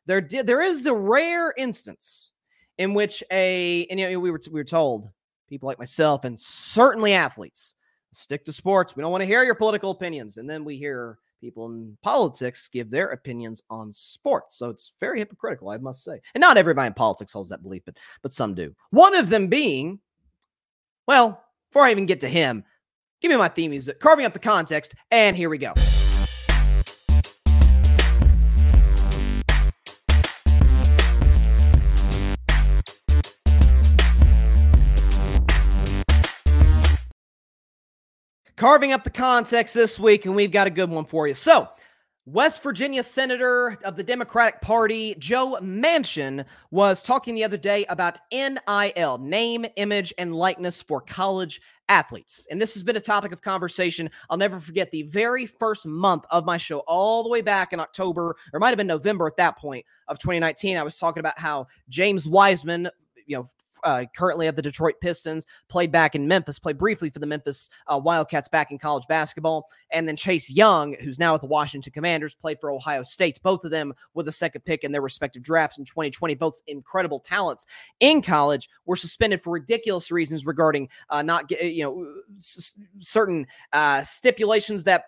there there is the rare instance in which a and you know we were we were told people like myself and certainly athletes stick to sports. We don't want to hear your political opinions, and then we hear people in politics give their opinions on sports. So it's very hypocritical, I must say. And not everybody in politics holds that belief, but but some do. One of them being, well, before I even get to him, give me my theme music, carving up the context, and here we go. Carving up the context this week, and we've got a good one for you. So, West Virginia Senator of the Democratic Party, Joe Manchin, was talking the other day about NIL, name, image, and likeness for college athletes. And this has been a topic of conversation. I'll never forget the very first month of my show, all the way back in October, or might have been November at that point of 2019. I was talking about how James Wiseman, you know, uh, currently at the Detroit Pistons, played back in Memphis, played briefly for the Memphis uh, Wildcats back in college basketball. And then Chase Young, who's now with the Washington Commanders, played for Ohio State. Both of them with a second pick in their respective drafts in 2020, both incredible talents in college, were suspended for ridiculous reasons regarding uh, not, you know, certain uh, stipulations that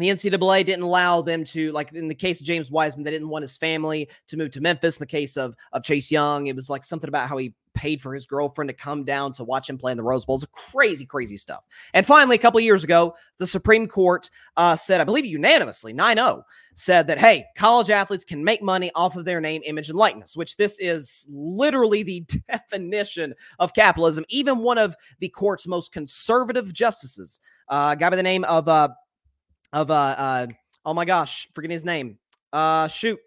the NCAA didn't allow them to, like in the case of James Wiseman, they didn't want his family to move to Memphis. In the case of of Chase Young, it was like something about how he paid for his girlfriend to come down to watch him play in the Rose Bowl. It's crazy, crazy stuff. And finally, a couple years ago, the Supreme Court uh, said, I believe unanimously, 9 0, said that, hey, college athletes can make money off of their name, image, and likeness, which this is literally the [LAUGHS] definition of capitalism. Even one of the court's most conservative justices, uh, a guy by the name of, uh, of uh, uh, oh my gosh, forgetting his name. Uh, shoot,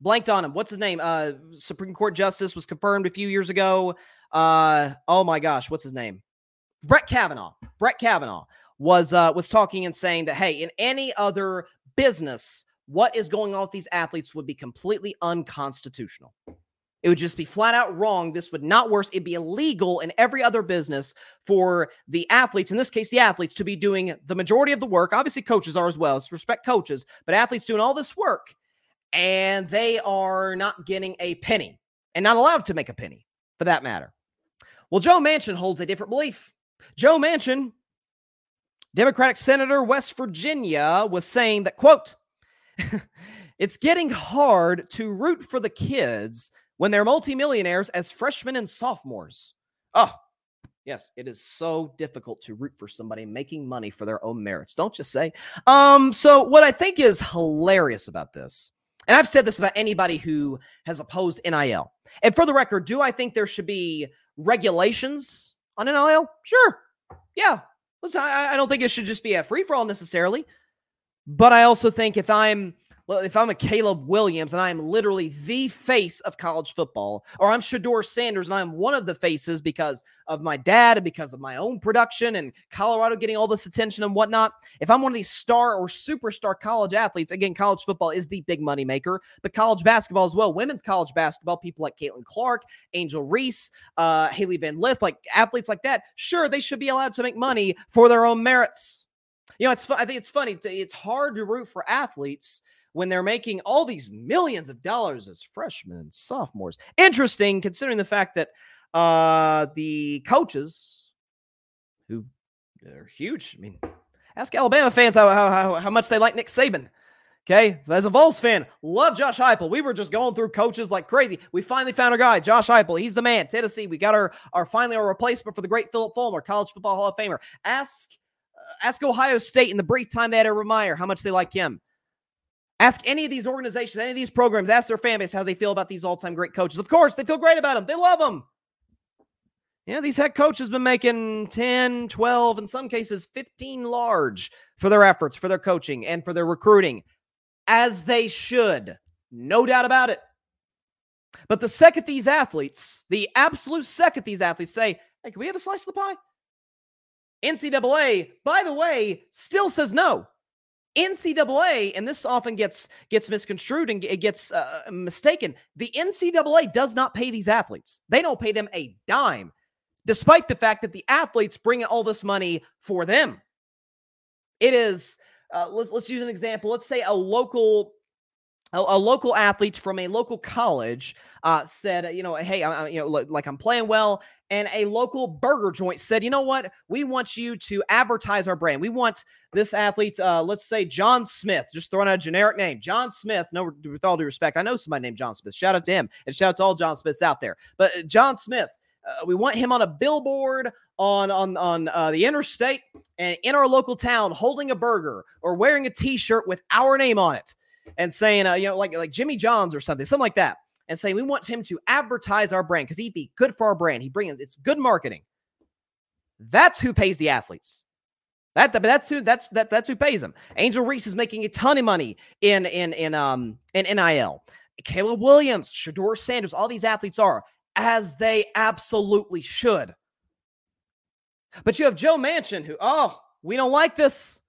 blanked on him. What's his name? Uh, Supreme Court Justice was confirmed a few years ago. Uh, oh my gosh, what's his name? Brett Kavanaugh. Brett Kavanaugh was uh was talking and saying that hey, in any other business, what is going on with these athletes would be completely unconstitutional. It would just be flat out wrong. This would not worse. It'd be illegal in every other business for the athletes, in this case, the athletes, to be doing the majority of the work. Obviously, coaches are as well. Respect coaches, but athletes doing all this work and they are not getting a penny and not allowed to make a penny for that matter. Well, Joe Manchin holds a different belief. Joe Manchin, Democratic Senator, West Virginia, was saying that, quote, [LAUGHS] it's getting hard to root for the kids when they're multimillionaires as freshmen and sophomores. Oh, yes, it is so difficult to root for somebody making money for their own merits, don't you say? Um, so what I think is hilarious about this, and I've said this about anybody who has opposed NIL. And for the record, do I think there should be regulations on NIL? Sure. Yeah. Listen, I, I don't think it should just be a free for all necessarily. But I also think if I'm if I'm a Caleb Williams and I am literally the face of college football, or I'm Shedeur Sanders and I'm one of the faces because of my dad and because of my own production and Colorado getting all this attention and whatnot, if I'm one of these star or superstar college athletes, again, college football is the big money maker, but college basketball as well, women's college basketball, people like Caitlin Clark, Angel Reese, uh, Hailey Van Lith, like athletes like that, sure, they should be allowed to make money for their own merits. You know, it's. I think it's funny. It's hard to root for athletes when they're making all these millions of dollars as freshmen and sophomores. Interesting, considering the fact that uh, the coaches, who are huge, I mean, ask Alabama fans how, how, how much they like Nick Saban. Okay, as a Vols fan, love Josh Heupel. We were just going through coaches like crazy. We finally found our guy, Josh Heupel. He's the man. Tennessee. We got our our finally our replacement for the great Phillip Fulmer, college football Hall of Famer. Ask uh, ask Ohio State in the brief time they had Urban Meyer how much they like him. Ask any of these organizations, any of these programs, ask their fan base how they feel about these all time great coaches. Of course, they feel great about them. They love them. Yeah, these head coaches been making 10, 12, in some cases 15 large for their efforts, for their coaching, and for their recruiting, as they should. No doubt about it. But the second these athletes, the absolute second these athletes say, hey, can we have a slice of the pie? NCAA, by the way, still says no. NCAA, and this often gets gets misconstrued and it gets uh, mistaken. The NCAA does not pay these athletes. They don't pay them a dime, despite the fact that the athletes bring in all this money for them. It is. Uh, let's let's use an example. Let's say a local a, a, local athlete from a local college uh, said, you know, hey, I, I, you know, like I'm playing well, and a local burger joint said, you know what, we want you to advertise our brand. We want this athlete, uh, let's say John Smith, just throwing out a generic name, John Smith. No, with all due respect, I know somebody named John Smith. Shout out to him, and shout out to all John Smiths out there. But uh, John Smith. Uh, we want him on a billboard on on on uh, the interstate and in our local town, holding a burger or wearing a T-shirt with our name on it and saying, uh, you know, like like Jimmy John's or something, something like that, and saying we want him to advertise our brand because he'd be good for our brand. He brings it's good marketing. That's who pays the athletes. That, that's who that's that that's who pays them. Angel Reese is making a ton of money in in in um in NIL. Caleb Williams, Shedeur Sanders, all these athletes are as they absolutely should. But you have Joe Manchin, who oh we don't like this.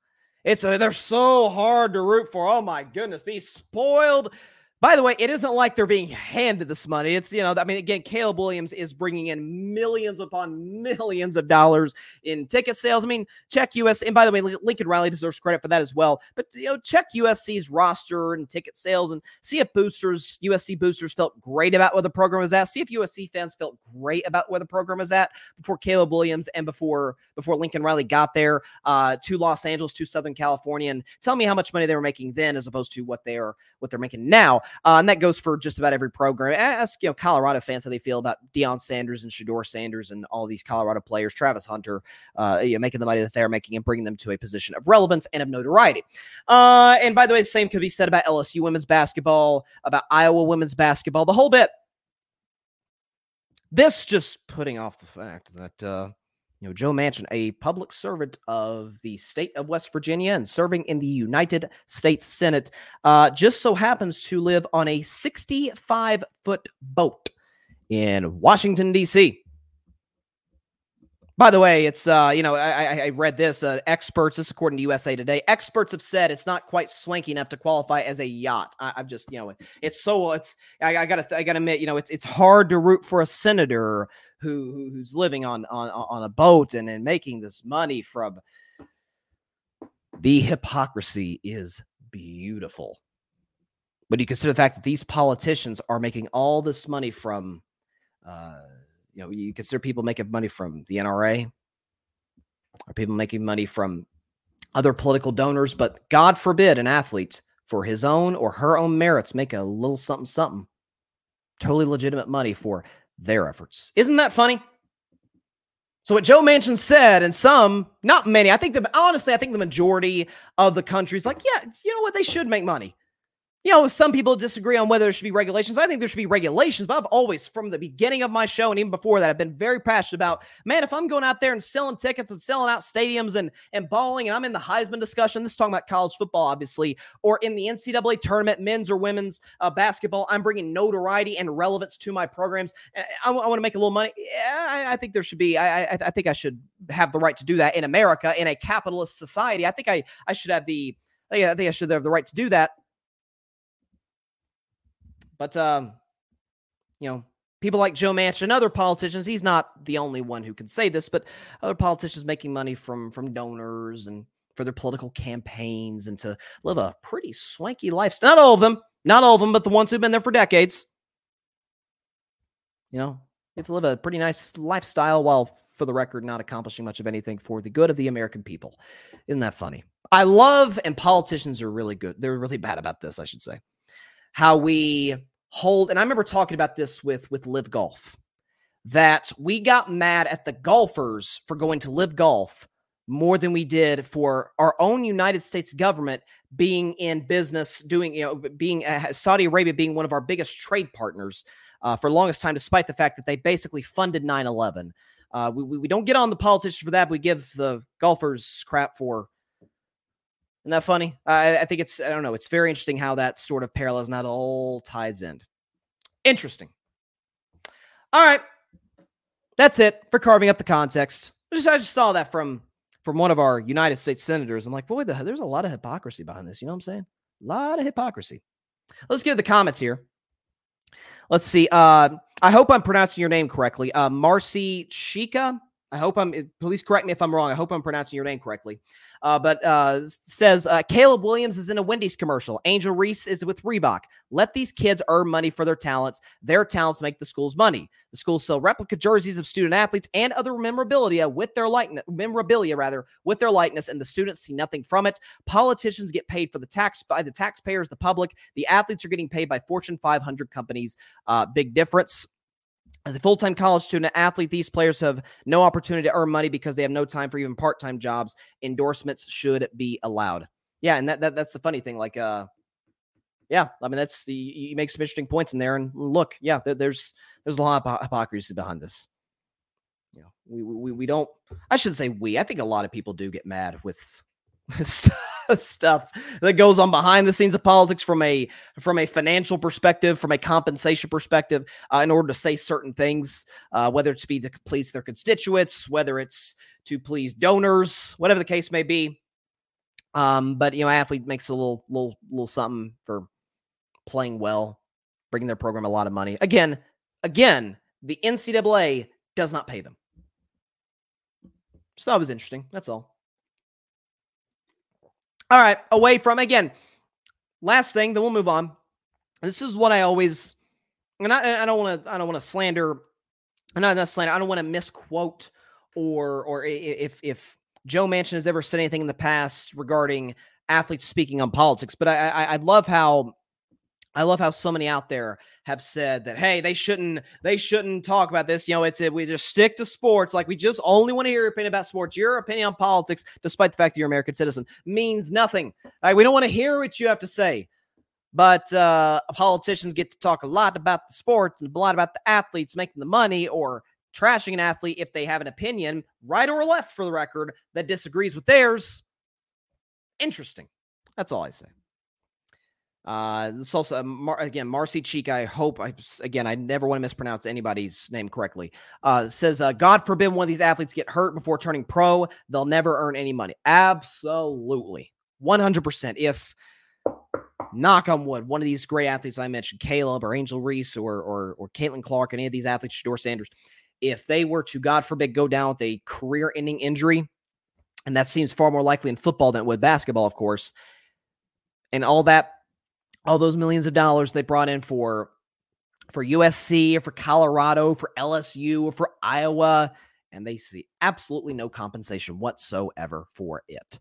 It's a, they're so hard to root for. Oh my goodness, these spoiled by the way, it isn't like they're being handed this money. It's, you know, I mean, again, Caleb Williams is bringing in millions upon millions of dollars in ticket sales. I mean, check US. And by the way, Lincoln Riley deserves credit for that as well. But, you know, check USC's roster and ticket sales and see if boosters, USC boosters felt great about where the program was at. See if USC fans felt great about where the program was at before Caleb Williams and before, before Lincoln Riley got there uh, to Los Angeles, to Southern California. And tell me how much money they were making then as opposed to what they are, what they're making now. Uh, and that goes for just about every program. Ask you know Colorado fans how they feel about Deion Sanders and Shedeur Sanders and all these Colorado players, Travis Hunter, uh, you know, making the money that they're making and bringing them to a position of relevance and of notoriety. Uh, and by the way, the same could be said about LSU women's basketball, about Iowa women's basketball, the whole bit. This just putting off the fact that uh, you know, Joe Manchin, a public servant of the state of West Virginia and serving in the United States Senate, uh, just so happens to live on a 65 foot boat in Washington, D.C. By the way, it's uh, you know, I, I read this. Uh, experts, this according to USA Today, experts have said it's not quite swanky enough to qualify as a yacht. I, am just, you know, it's so it's. I, I, gotta, I gotta admit, you know, it's it's hard to root for a senator who who's living on on on a boat and and making this money from. The hypocrisy is beautiful. But you consider the fact that these politicians are making all this money from. Uh, you know, you consider people making money from the NRA, or people making money from other political donors, but God forbid an athlete for his own or her own merits make a little something something. Totally legitimate money for their efforts. Isn't that funny? So what Joe Manchin said, and some, not many, I think the honestly, I think the majority of the country's like, yeah, you know what, they should make money you know, some people disagree on whether there should be regulations. I think there should be regulations, but I've always, from the beginning of my show and even before that, I've been very passionate about, man, if I'm going out there and selling tickets and selling out stadiums and and balling, and I'm in the Heisman discussion, this is talking about college football, obviously, or in the NCAA tournament, men's or women's uh, basketball, I'm bringing notoriety and relevance to my programs. I, want to make a little money. Yeah, I, I think there should be. I, I I think I should have the right to do that in America in a capitalist society. I think I I should have the. I think I should have the right to do that. But um, you know, people like Joe Manchin and other politicians, he's not the only one who can say this, but other politicians making money from from donors and for their political campaigns and to live a pretty swanky lifestyle. Not all of them, not all of them, but the ones who've been there for decades. You know, get to live a pretty nice lifestyle while, for the record, not accomplishing much of anything for the good of the American people. Isn't that funny? I love, and politicians are really good. They're really bad about this, I should say. How we hold and I remember talking about this with with LIV Golf that we got mad at the golfers for going to LIV Golf more than we did for our own United States government being in business doing you know being uh, Saudi Arabia being one of our biggest trade partners uh, for longest time despite the fact that they basically funded 9/11 uh, we, we don't get on the politicians for that we give the golfers crap for isn't that funny? I, I think it's, I don't know, it's very interesting how that sort of parallels that all ties in. Interesting. All right. That's it for carving up the context. I just, I just saw that from from one of our United States senators. I'm like, boy, the, there's a lot of hypocrisy behind this. You know what I'm saying? A lot of hypocrisy. Let's get to the comments here. Let's see. Uh, I hope I'm pronouncing your name correctly. Uh, Marcy Chica. I hope I'm. Please correct me if I'm wrong. I hope I'm pronouncing your name correctly uh, but uh, says uh, Caleb Williams is in a Wendy's commercial. Angel Reese is with Reebok. Let these kids earn money for their talents. Their talents make the schools money. The schools sell replica jerseys of student athletes and other memorabilia with their likeness, memorabilia rather, with their likeness, and the students see nothing from it. Politicians get paid for the tax by the taxpayers, the public. The athletes are getting paid by Fortune 500 companies. Uh, big difference. As a full time college student athlete, these players have no opportunity to earn money because they have no time for even part time jobs. Endorsements should be allowed. Yeah, and that, that that's the funny thing. Like, uh, yeah, I mean that's the you make some interesting points in there. And look, yeah, there, there's there's a lot of hypocrisy behind this. You know, we we we don't. I shouldn't say we. I think a lot of people do get mad with [LAUGHS] stuff that goes on behind the scenes of politics from a from a financial perspective, from a compensation perspective, uh, in order to say certain things, uh, whether it's to be to please their constituents, whether it's to please donors, whatever the case may be. Um, but you know, athlete makes a little little little something for playing well, bringing their program a lot of money. Again, again, the NCAA does not pay them. Thought it was interesting. That's all. All right, away from again. Last thing, then we'll move on. This is what I always, and I, I don't want to, I don't want to slander, not not slander. I don't want to misquote or or if if Joe Manchin has ever said anything in the past regarding athletes speaking on politics, but I I, I love how I love how so many out there have said that hey they shouldn't they shouldn't talk about this you know it's we just stick to sports like we just only want to hear your opinion about sports. Your opinion on politics despite the fact that you're an American citizen means nothing. Right? we don't want to hear what you have to say but uh, politicians get to talk a lot about the sports and a lot about the athletes making the money or trashing an athlete if they have an opinion right or left for the record that disagrees with theirs. Interesting. That's all I say Uh, it's also uh, Mar- again Marcy Cheek. I hope I again I never want to mispronounce anybody's name correctly. Uh, says uh, God forbid one of these athletes get hurt before turning pro, they'll never earn any money. Absolutely, one hundred percent. If knock on wood, one of these great athletes I mentioned, Caleb or Angel Reese or or or Caitlin Clark, any of these athletes, Shedeur Sanders, if they were to God forbid go down with a career-ending injury, and that seems far more likely in football than with basketball, of course, and all that all those millions of dollars they brought in for for USC, or for Colorado, or for LSU, or for Iowa, and they see absolutely no compensation whatsoever for it.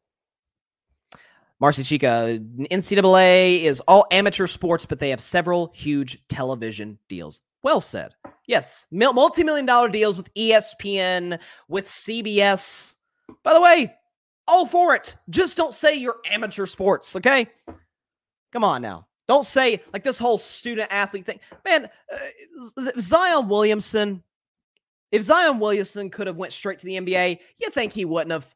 Marcy Chica, NCAA is all amateur sports, but they have several huge television deals. Well said. Yes, multi million dollar deals with ESPN, with CBS. By the way, all for it. Just don't say you're amateur sports, okay? Come on now. Don't say like this whole student athlete thing. Man, uh, Zion Williamson, if Zion Williamson could have went straight to the NBA, you think he wouldn't have.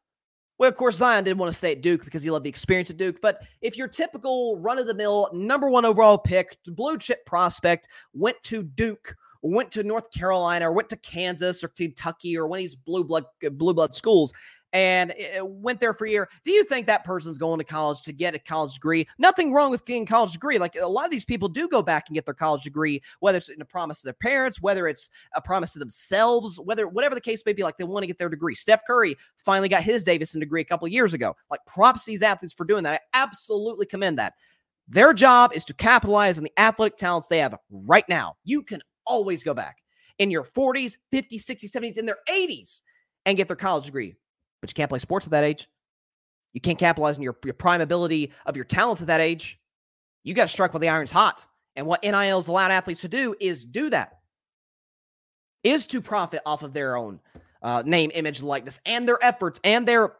Well, of course, Zion didn't want to stay at Duke because he loved the experience at Duke. But if your typical run of the mill, number one overall pick, blue chip prospect went to Duke, went to North Carolina, or went to Kansas or Kentucky or one of these blue blood blue blood schools, and went there for a year. Do you think that person's going to college to get a college degree? Nothing wrong with getting a college degree. Like a lot of these people do go back and get their college degree, whether it's in a promise to their parents, whether it's a promise to themselves, whether whatever the case may be, like they want to get their degree. Steph Curry finally got his Davidson degree a couple years ago. Like props to these athletes for doing that. I absolutely commend that. Their job is to capitalize on the athletic talents they have right now. You can always go back in your 40s, 50s, 60s, 70s, in their 80s and get their college degree but you can't play sports at that age. You can't capitalize on your, your prime ability of your talents at that age. You got to strike while the iron's hot. And what NIL's allowed athletes to do is do that, is to profit off of their own uh, name, image, likeness, and their efforts and their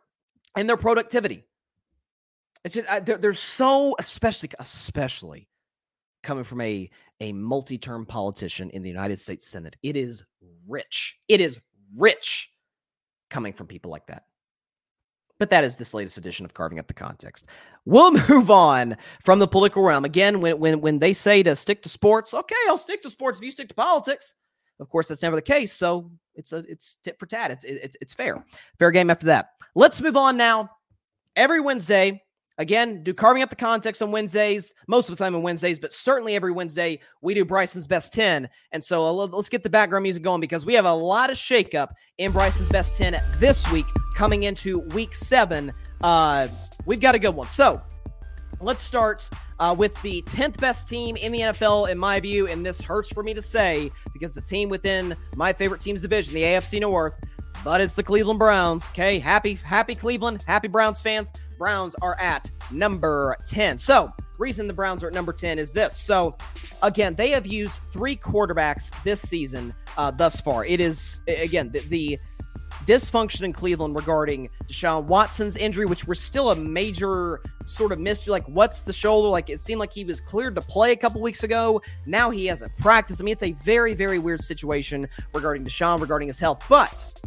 and their productivity. It's just uh, they're, they're so especially especially coming from a a multi-term politician in the United States Senate. It is rich. It is rich coming from people like that. But that is this latest edition of Carving Up the Context. We'll [LAUGHS] move on from the political realm. Again, when, when, when they say to stick to sports, okay, I'll stick to sports if you stick to politics. Of course, that's never the case. So it's a it's tit for tat. It's it's it's fair, fair game after that. Let's move on now. Every Wednesday, Again, do carving up the context on Wednesdays, most of the time on Wednesdays, but certainly every Wednesday we do Bryson's best 10. And so uh, let's get the background music going because we have a lot of shakeup in Bryson's best 10 this week coming into week seven. Uh, we've got a good one. So let's start uh, with the 10th best team in the NFL, in my view. And this hurts for me to say because the team within my favorite team's division, the AFC North, but it's the Cleveland Browns. Okay, happy, happy Cleveland, happy Browns fans. Browns are at number 10. So, reason the Browns are at number 10 is this. So, again, they have used three quarterbacks this season uh, thus far. It is, again, the, the dysfunction in Cleveland regarding Deshaun Watson's injury, which was still a major sort of mystery. Like, what's the shoulder? Like, it seemed like he was cleared to play a couple weeks ago. Now he hasn't practiced. I mean, it's a very, very weird situation regarding Deshaun, regarding his health. But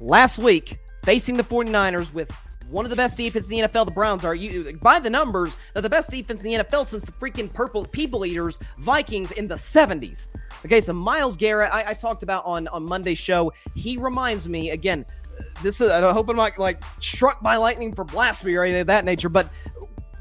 last week, facing the 49ers with one of the best defenses in the NFL. The Browns are you by the numbers. They're the best defense in the NFL since the freaking purple people eaters Vikings in the 70s. Okay, so Myles Garrett, I, I talked about on on Monday's show. He reminds me again. This is I hope I'm not like struck by lightning for blasphemy or anything of that nature, but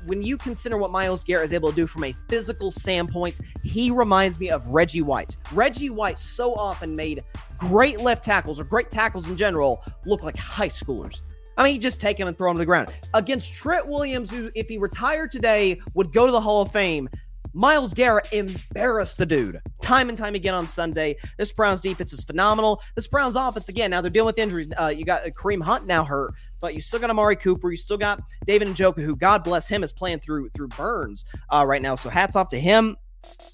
when you consider what Myles Garrett is able to do from a physical standpoint, he reminds me of Reggie White. Reggie White so often made great left tackles or great tackles in general look like high schoolers. I mean, he just take him and throw him to the ground. Against Trent Williams, who, if he retired today, would go to the Hall of Fame. Myles Garrett embarrassed the dude time and time again on Sunday. This Browns defense is phenomenal. This Browns offense, again, now they're dealing with injuries. Uh, you got Kareem Hunt now hurt, but you still got Amari Cooper. You still got David Njoku, who, God bless him, is playing through through burns uh, right now. So hats off to him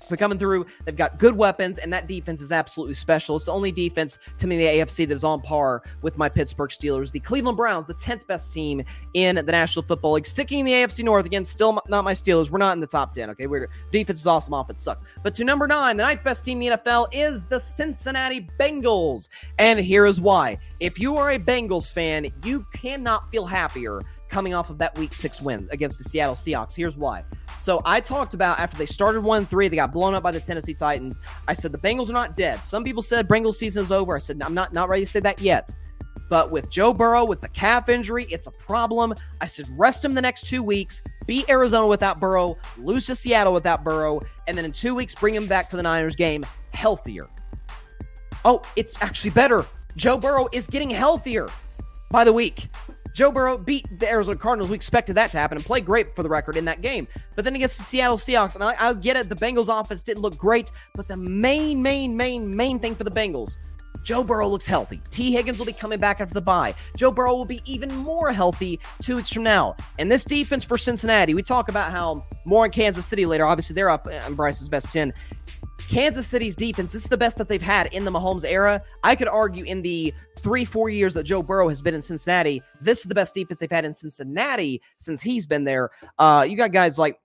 for coming through. They've got good weapons, and that defense is absolutely special. It's the only defense to me in the AFC that is on par with my Pittsburgh Steelers. The Cleveland Browns, the 10th best team in the National Football League, sticking in the AFC North again. Still not my Steelers. We're not in the top 10. Okay, we're defense is awesome, offense sucks. But to number nine, the ninth best team in the NFL is the Cincinnati Bengals, and here is why. If you are a Bengals fan, you cannot feel happier coming off of that week six win against the Seattle Seahawks. Here's why So I talked about after they started 1 3, they got blown up by the Tennessee Titans. I said the Bengals are not dead. Some people said Bengals season is over. I said, I'm not, not ready to say that yet. But with Joe Burrow with the calf injury, it's a problem. I said rest him the next two weeks, beat Arizona without Burrow, lose to Seattle without Burrow, and then in two weeks bring him back for the Niners game healthier. Oh, it's actually better. Joe Burrow is getting healthier by the week. Joe Burrow beat the Arizona Cardinals. We expected that to happen and played great for the record in that game. But then against the Seattle Seahawks, and I, I get it, the Bengals offense didn't look great, but the main, main, main, main thing for the Bengals Joe Burrow looks healthy. Tee Higgins will be coming back after the bye. Joe Burrow will be even more healthy two weeks from now. And this defense for Cincinnati, we talk about how more in Kansas City later. Obviously, they're up in Bryce's best 10. Kansas City's defense, this is the best that they've had in the Mahomes era. I could argue in the three, four years that Joe Burrow has been in Cincinnati, this is the best defense they've had in Cincinnati since he's been there. Uh, you got guys like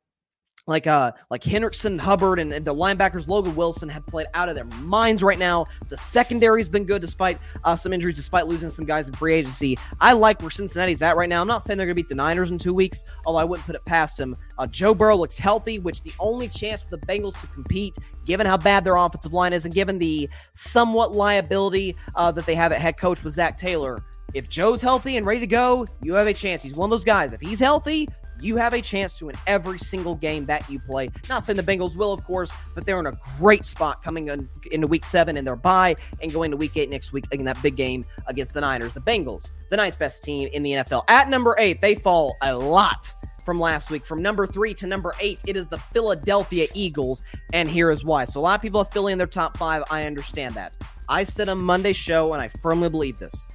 like uh like Hendrickson, Hubbard, and, and, the linebackers Logan Wilson have played out of their minds right now. The secondary's been good despite uh, some injuries, despite losing some guys in free agency. I like where Cincinnati's at right now. I'm not saying they're going to beat the Niners in two weeks, although I wouldn't put it past them. Uh, Joe Burrow looks healthy, which the only chance for the Bengals to compete, given how bad their offensive line is, and given the somewhat liability uh, that they have at head coach with Zac Taylor. If Joe's healthy and ready to go, you have a chance. He's one of those guys. If he's healthy, you have a chance to win every single game that you play. Not saying the Bengals will, of course, but they're in a great spot coming in, into week seven in their bye and going to week eight next week in that big game against the Niners. The Bengals, the ninth best team in the NFL. At number eight, they fall a lot from last week. From number three to number eight, it is the Philadelphia Eagles. And here is why. So a lot of people have Philly in their top five. I understand that. I said on Monday's show, and I firmly believe this.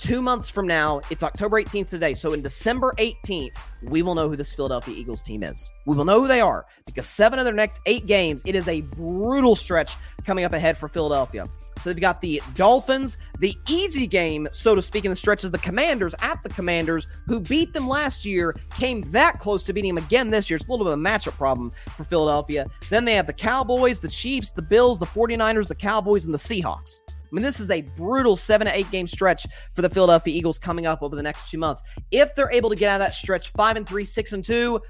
Two months from now, it's October 18th today. So in December 18th, we will know who this Philadelphia Eagles team is. We will know who they are because seven of their next eight games, it is a brutal stretch coming up ahead for Philadelphia. So they've got the Dolphins, the easy game, so to speak, in the stretches, the Commanders at the Commanders, who beat them last year, came that close to beating them again this year. It's a little bit of a matchup problem for Philadelphia. Then they have the Cowboys, the Chiefs, the Bills, the 49ers, the Cowboys, and the Seahawks. I mean, this is a brutal seven to eight game stretch for the Philadelphia Eagles coming up over the next two months. If they're able to get out of that stretch five and three, six and two,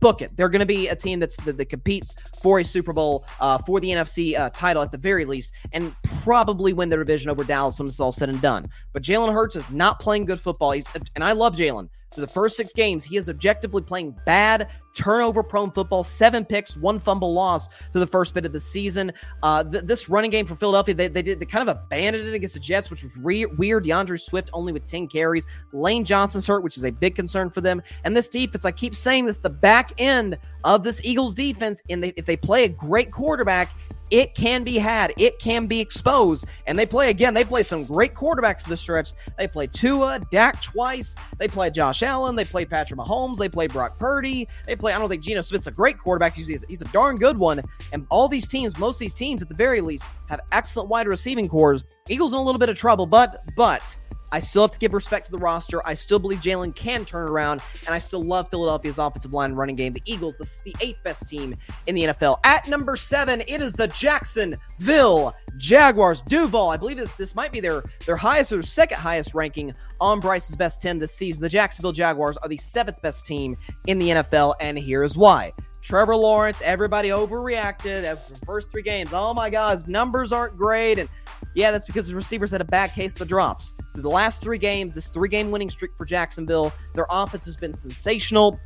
book it. They're going to be a team that's that, that competes for a Super Bowl, uh, for the NFC uh, title at the very least, and probably win the division over Dallas when it's all said and done. But Jalen Hurts is not playing good football. He's and I love Jalen. For the first six games, he is objectively playing bad, turnover prone football, seven picks, one fumble loss through the first bit of the season. Uh, th- this running game for Philadelphia, they, they did they kind of abandoned it against the Jets, which was re- weird. D'Andre Swift only with 10 carries. Lane Johnson's hurt, which is a big concern for them. And this defense, I keep saying this, the back end of this Eagles defense, and they, if they play a great quarterback, it can be had. It can be exposed. And they play again. They play some great quarterbacks the stretch. They play Tua, Dak twice. They play Josh Allen. They play Patrick Mahomes. They play Brock Purdy. They play. I don't think Geno Smith's a great quarterback. He's, he's a darn good one. And all these teams, most of these teams at the very least, have excellent wide receiving cores. Eagles in a little bit of trouble, but but I still have to give respect to the roster. I still believe Jalen can turn around, and I still love Philadelphia's offensive line running game. The Eagles, is the eighth best team in the NFL. At number seven, it is the Jacksonville Jaguars. Duval, I believe this, this might be their, their highest or second highest ranking on Bryce's best 10 this season. The Jacksonville Jaguars are the seventh best team in the NFL, and here's why. Trevor Lawrence, everybody overreacted after the first three games. Oh my God, his numbers aren't great. And yeah, that's because the receivers had a bad case of the drops. Through the last three games, this three game winning streak for Jacksonville, their offense has been sensational.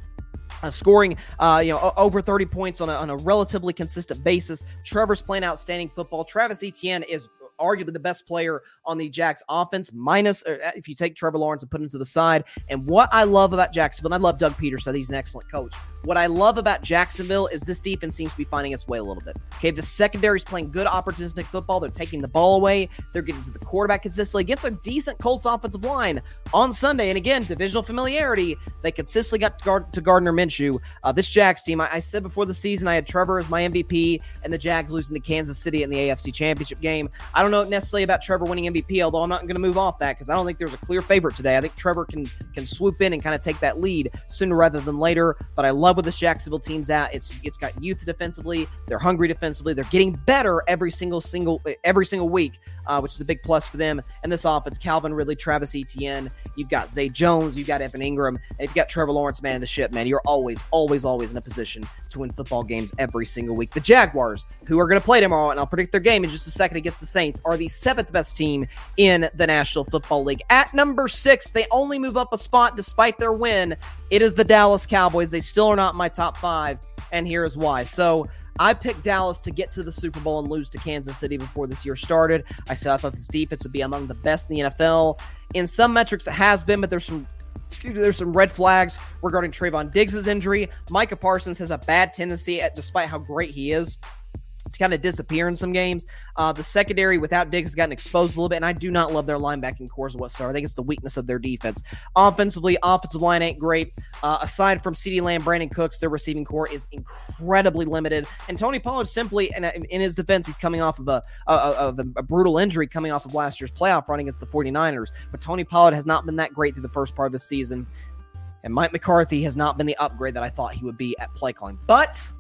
Uh, scoring, uh, you know, over 30 points on a, on a relatively consistent basis. Trevor's playing outstanding football. Travis Etienne is arguably the best player on the Jacks offense, minus uh, if you take Trevor Lawrence and put him to the side. And what I love about Jacksonville, and I love Doug Pederson, I he's an excellent coach. What I love about Jacksonville is this defense seems to be finding its way a little bit. Okay, the secondary is playing good opportunistic football. They're taking the ball away. They're getting to the quarterback consistently against a decent Colts offensive line on Sunday. And again, divisional familiarity. They consistently got to, guard, to Gardner Minshew. Uh, this Jags team, I, I said before the season, I had Trevor as my MVP, and the Jags losing to Kansas City in the AFC Championship game. I don't know necessarily about Trevor winning MVP, although I'm not going to move off that because I don't think there's a clear favorite today. I think Trevor can can swoop in and kind of take that lead sooner rather than later. But I love love where this Jacksonville team's at. It's it's got youth defensively. They're hungry defensively. They're getting better every single single every single week, uh, which is a big plus for them. And this offense, Calvin Ridley, Travis Etienne. You've got Zay Jones. You've got Evan Engram. and you've got Trevor Lawrence, man, the ship, man. You're always, always, always in a position to win football games every single week. The Jaguars, who are going to play tomorrow, and I'll predict their game in just a second against the Saints, are the seventh best team in the National Football League. At number six, they only move up a spot despite their win. It is the Dallas Cowboys. They still are not my top five, and here is why. So, I picked Dallas to get to the Super Bowl and lose to Kansas City before this year started. I said I thought this defense would be among the best in the NFL. In some metrics, it has been, but there's some excuse me, there's some red flags regarding Trevon Diggs' injury. Micah Parsons has a bad tendency, at, despite how great he is, kind of disappear in some games. Uh, the secondary without Diggs has gotten exposed a little bit, and I do not love their linebacking cores whatsoever. I think it's the weakness of their defense. Offensively, offensive line ain't great. Uh, aside from CeeDee Lamb, Brandin Cooks, their receiving core is incredibly limited. And Tony Pollard simply, in, in his defense, he's coming off of a, a, of a brutal injury coming off of last year's playoff run against the 49ers. But Tony Pollard has not been that great through the first part of the season. And Mike McCarthy has not been the upgrade that I thought he would be at play calling. But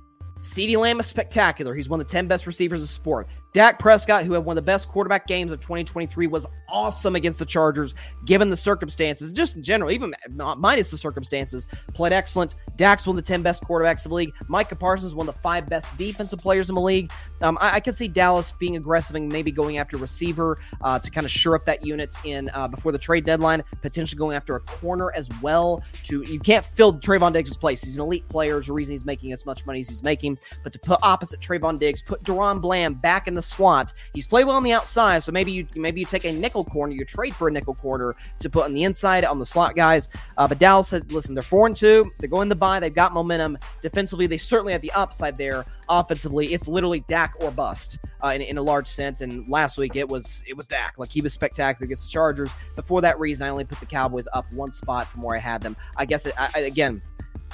CeeDee Lamb is spectacular. He's one of the 10 best receivers of sport. Dak Prescott, who had one of the best quarterback games of 2023, was awesome against the Chargers, given the circumstances, just in general, even minus the circumstances, played excellent. Dak's one of the 10 best quarterbacks of the league. Micah Parsons, one of the five best defensive players in the league. Um, I, I, could see Dallas being aggressive and maybe going after receiver uh, to kind of shore up that unit in uh, before the trade deadline, potentially going after a corner as well. To You can't fill Trevon Diggs' place. He's an elite player. There's a reason he's making as much money as he's making. But to put opposite Trevon Diggs, put DaRon Bland back in the the slot. He's played well on the outside, so maybe you maybe you take a nickel corner, you trade for a nickel corner to put on the inside on the slot guys. Uh, but Dallas says, listen, they're four and two. They're going to buy. They've got momentum defensively. They certainly have the upside there. Offensively, it's literally Dak or bust uh, in, in a large sense. And last week it was it was Dak. Like he was spectacular against the Chargers. But for that reason, I only put the Cowboys up one spot from where I had them. I guess it, I, again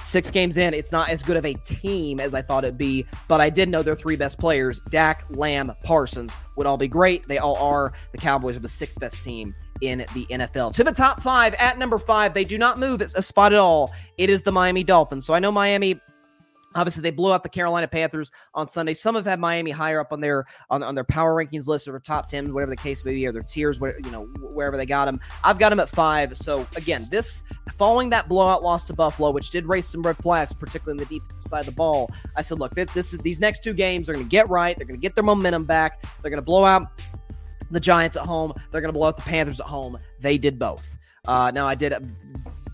Six games in, it's not as good of a team as I thought it'd be, but I did know their three best players, Dak, Lamb, Parsons, would all be great. They all are. The Cowboys are the sixth best team in the NFL. To the top five, at number five, they do not move a spot at all. It is the Miami Dolphins. So I know Miami Obviously, they blew out the Carolina Panthers on Sunday. Some have had Miami higher up on their on, on their power rankings list or top ten, whatever the case may be, or their tiers, where, you know, wherever they got them. I've got them at five. So again, this following that blowout loss to Buffalo, which did raise some red flags, particularly in the defensive side of the ball. I said, look, this, this is these next two games, they're going to get right. They're going to get their momentum back. They're going to blow out the Giants at home. They're going to blow out the Panthers at home. They did both. Uh, now I did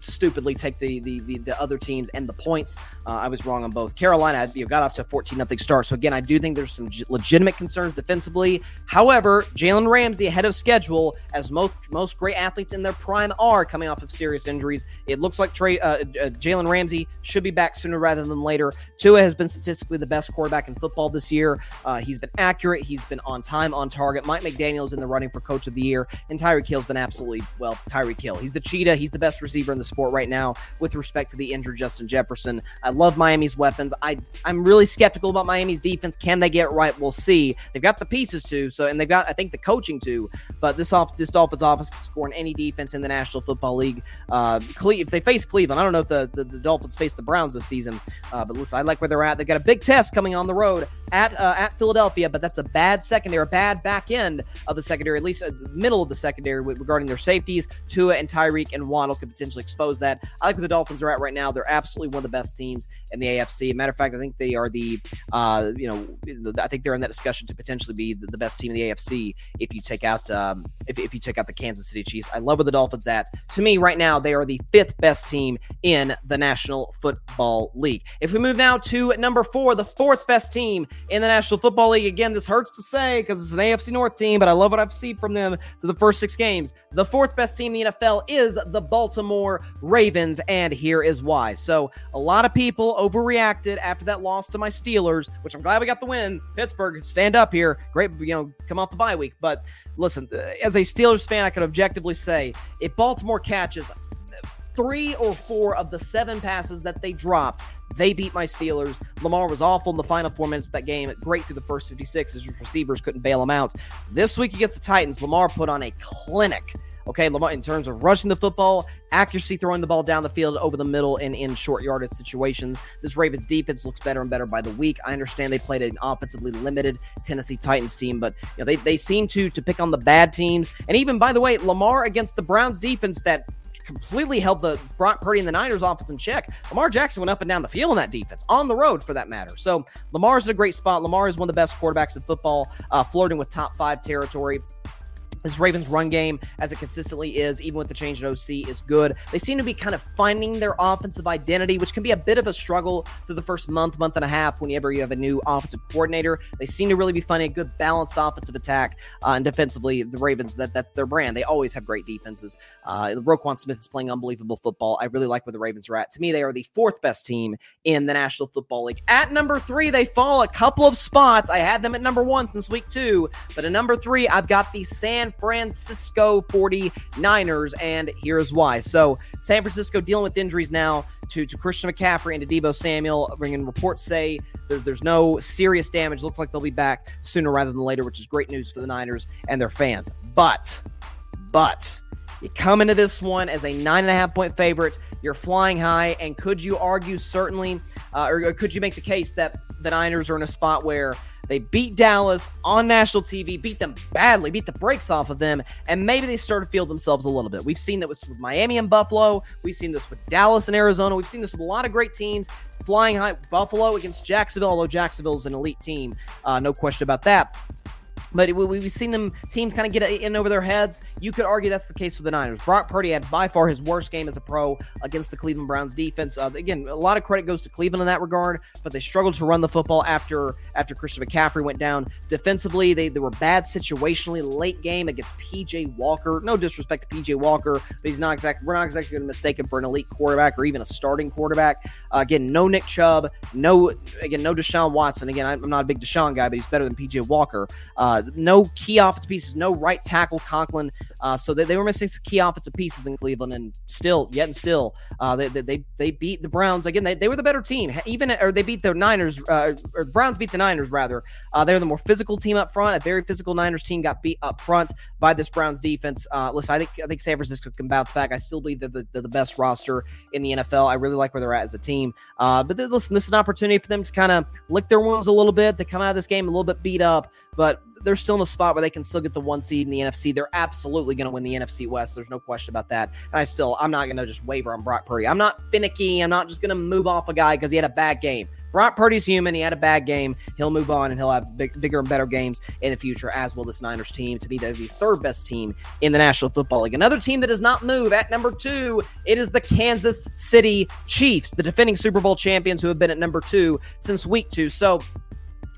stupidly take the the the, the other teams and the points. Uh, I was wrong on both. Carolina you know, got off to a 14 nothing start. So again, I do think there's some legitimate concerns defensively. However, Jalen Ramsey ahead of schedule, as most most great athletes in their prime are coming off of serious injuries. It looks like Trey uh, uh, Jalen Ramsey should be back sooner rather than later. Tua has been statistically the best quarterback in football this year. Uh, he's been accurate. He's been on time, on target. Mike McDaniel's in the running for coach of the year, and Tyreek Hill's been absolutely well. Tyreek Hill, he's the cheetah. He's the best receiver in the sport right now with respect to the injured Justin Jefferson. I love Miami's weapons. I I'm really skeptical about Miami's defense. Can they get right? We'll see. They've got the pieces to, so and they've got I think the coaching too. But this off this Dolphins offense can score any defense in the National Football League. Uh, Cle- if they face Cleveland, I don't know if the, the, the Dolphins face the Browns this season, uh, but listen, I like where they're at. They've got a big test coming on the road at uh, at Philadelphia, but that's a bad secondary, a bad back end of the secondary, at least uh, the middle of the secondary regarding their safeties. Tua and Tyreek and Waddle could potentially expose that. I like where the Dolphins are at right now. They're absolutely one of the best teams in the AFC. Matter of fact, I think they are the, uh, you know, I think they're in that discussion to potentially be the, the best team in the AFC if you take out, um, if, if you take out the Kansas City Chiefs. I love where the Dolphins at. To me, right now, they are the fifth best team in the National Football League. If we move now to number four, the fourth best team in the National Football League. Again, this hurts to say because it's an AFC North team, but I love what I've seen from them through the first six games. The fourth best team in the NFL is the Baltimore Ravens, and here is why. So, a lot of people overreacted after that loss to my Steelers, which I'm glad we got the win. Pittsburgh, stand up here. Great, you know, come off the bye week. But listen, uh, as a Steelers fan, I can objectively say if Baltimore catches three or four of the seven passes that they dropped, they beat my Steelers. Lamar was awful in the final four minutes of that game. Great through the first 56 as receivers couldn't bail him out. This week against the Titans, Lamar put on a clinic Okay, Lamar, in terms of rushing the football, accuracy, throwing the ball down the field over the middle and in short yardage situations, this Ravens defense looks better and better by the week. I understand they played an offensively limited Tennessee Titans team, but you know they, they seem to to pick on the bad teams. And even by the way, Lamar against the Browns defense that completely held the Brock Purdy and the Niners offense in check. Lamar Jackson went up and down the field in that defense, on the road for that matter. So Lamar's in a great spot. Lamar is one of the best quarterbacks in football, uh, flirting with top five territory. This Ravens run game, as it consistently is, even with the change in OC, is good. They seem to be kind of finding their offensive identity, which can be a bit of a struggle through the first month, month and a half whenever you have a new offensive coordinator. They seem to really be finding a good balanced offensive attack uh, and defensively. The Ravens, that that's their brand. They always have great defenses. Uh, Roquan Smith is playing unbelievable football. I really like where the Ravens are at. To me, they are the fourth best team in the National Football League. At number three, they fall a couple of spots. I had them at number one since week two, but at number three, I've got the San Francisco 49ers, and here's why. So, San Francisco dealing with injuries now to, to Christian McCaffrey and to Deebo Samuel. Bringing reports say there, there's no serious damage. Looks like they'll be back sooner rather than later, which is great news for the Niners and their fans. But, but, you come into this one as a nine and a half point favorite. You're flying high, and could you argue certainly, uh, or could you make the case that the Niners are in a spot where they beat Dallas on national TV, beat them badly, beat the brakes off of them, and maybe they start to feel themselves a little bit. We've seen that with Miami and Buffalo. We've seen this with Dallas and Arizona. We've seen this with a lot of great teams flying high. Buffalo against Jacksonville, although Jacksonville's an elite team, uh, no question about that. But we've seen them teams kind of get in over their heads. You could argue that's the case with the Niners. Brock Purdy had by far his worst game as a pro against the Cleveland Browns defense. Uh, again, a lot of credit goes to Cleveland in that regard, but they struggled to run the football after after Christian McCaffrey went down. Defensively, they, they were bad situationally late game against PJ Walker. No disrespect to PJ Walker, but he's not exactly we're not exactly going to mistake him for an elite quarterback or even a starting quarterback. Uh, again, no Nick Chubb, no again no Deshaun Watson. Again, I'm not a big Deshaun guy, but he's better than PJ Walker. Uh, no key offensive pieces, no right tackle Conklin. Uh, so they, they were missing key offensive pieces in Cleveland, and still, yet and still, uh, they, they they beat the Browns again. They, they were the better team, even or they beat the Niners. Uh, or Browns beat the Niners rather. Uh, they're the more physical team up front. A very physical Niners team got beat up front by this Browns defense. Uh, listen, I think I think San Francisco can bounce back. I still believe they're the, they're the best roster in the NFL. I really like where they're at as a team. But listen, this is an opportunity for them to kind of lick their wounds a little bit. They come out of this game a little bit beat up, but they're still in a spot where they can still get the one seed in the NFC. They're absolutely going to win the NFC West. There's no question about that. And I still, I'm not going to just waver on Brock Purdy. I'm not finicky. I'm not just going to move off a guy because he had a bad game. Brock Purdy's human. He had a bad game. He'll move on and he'll have big, bigger and better games in the future, as will this Niners team. To be the third best team in the National Football League. Another team that does not move at number two, it is the Kansas City Chiefs, the defending Super Bowl champions who have been at number two since week two. So,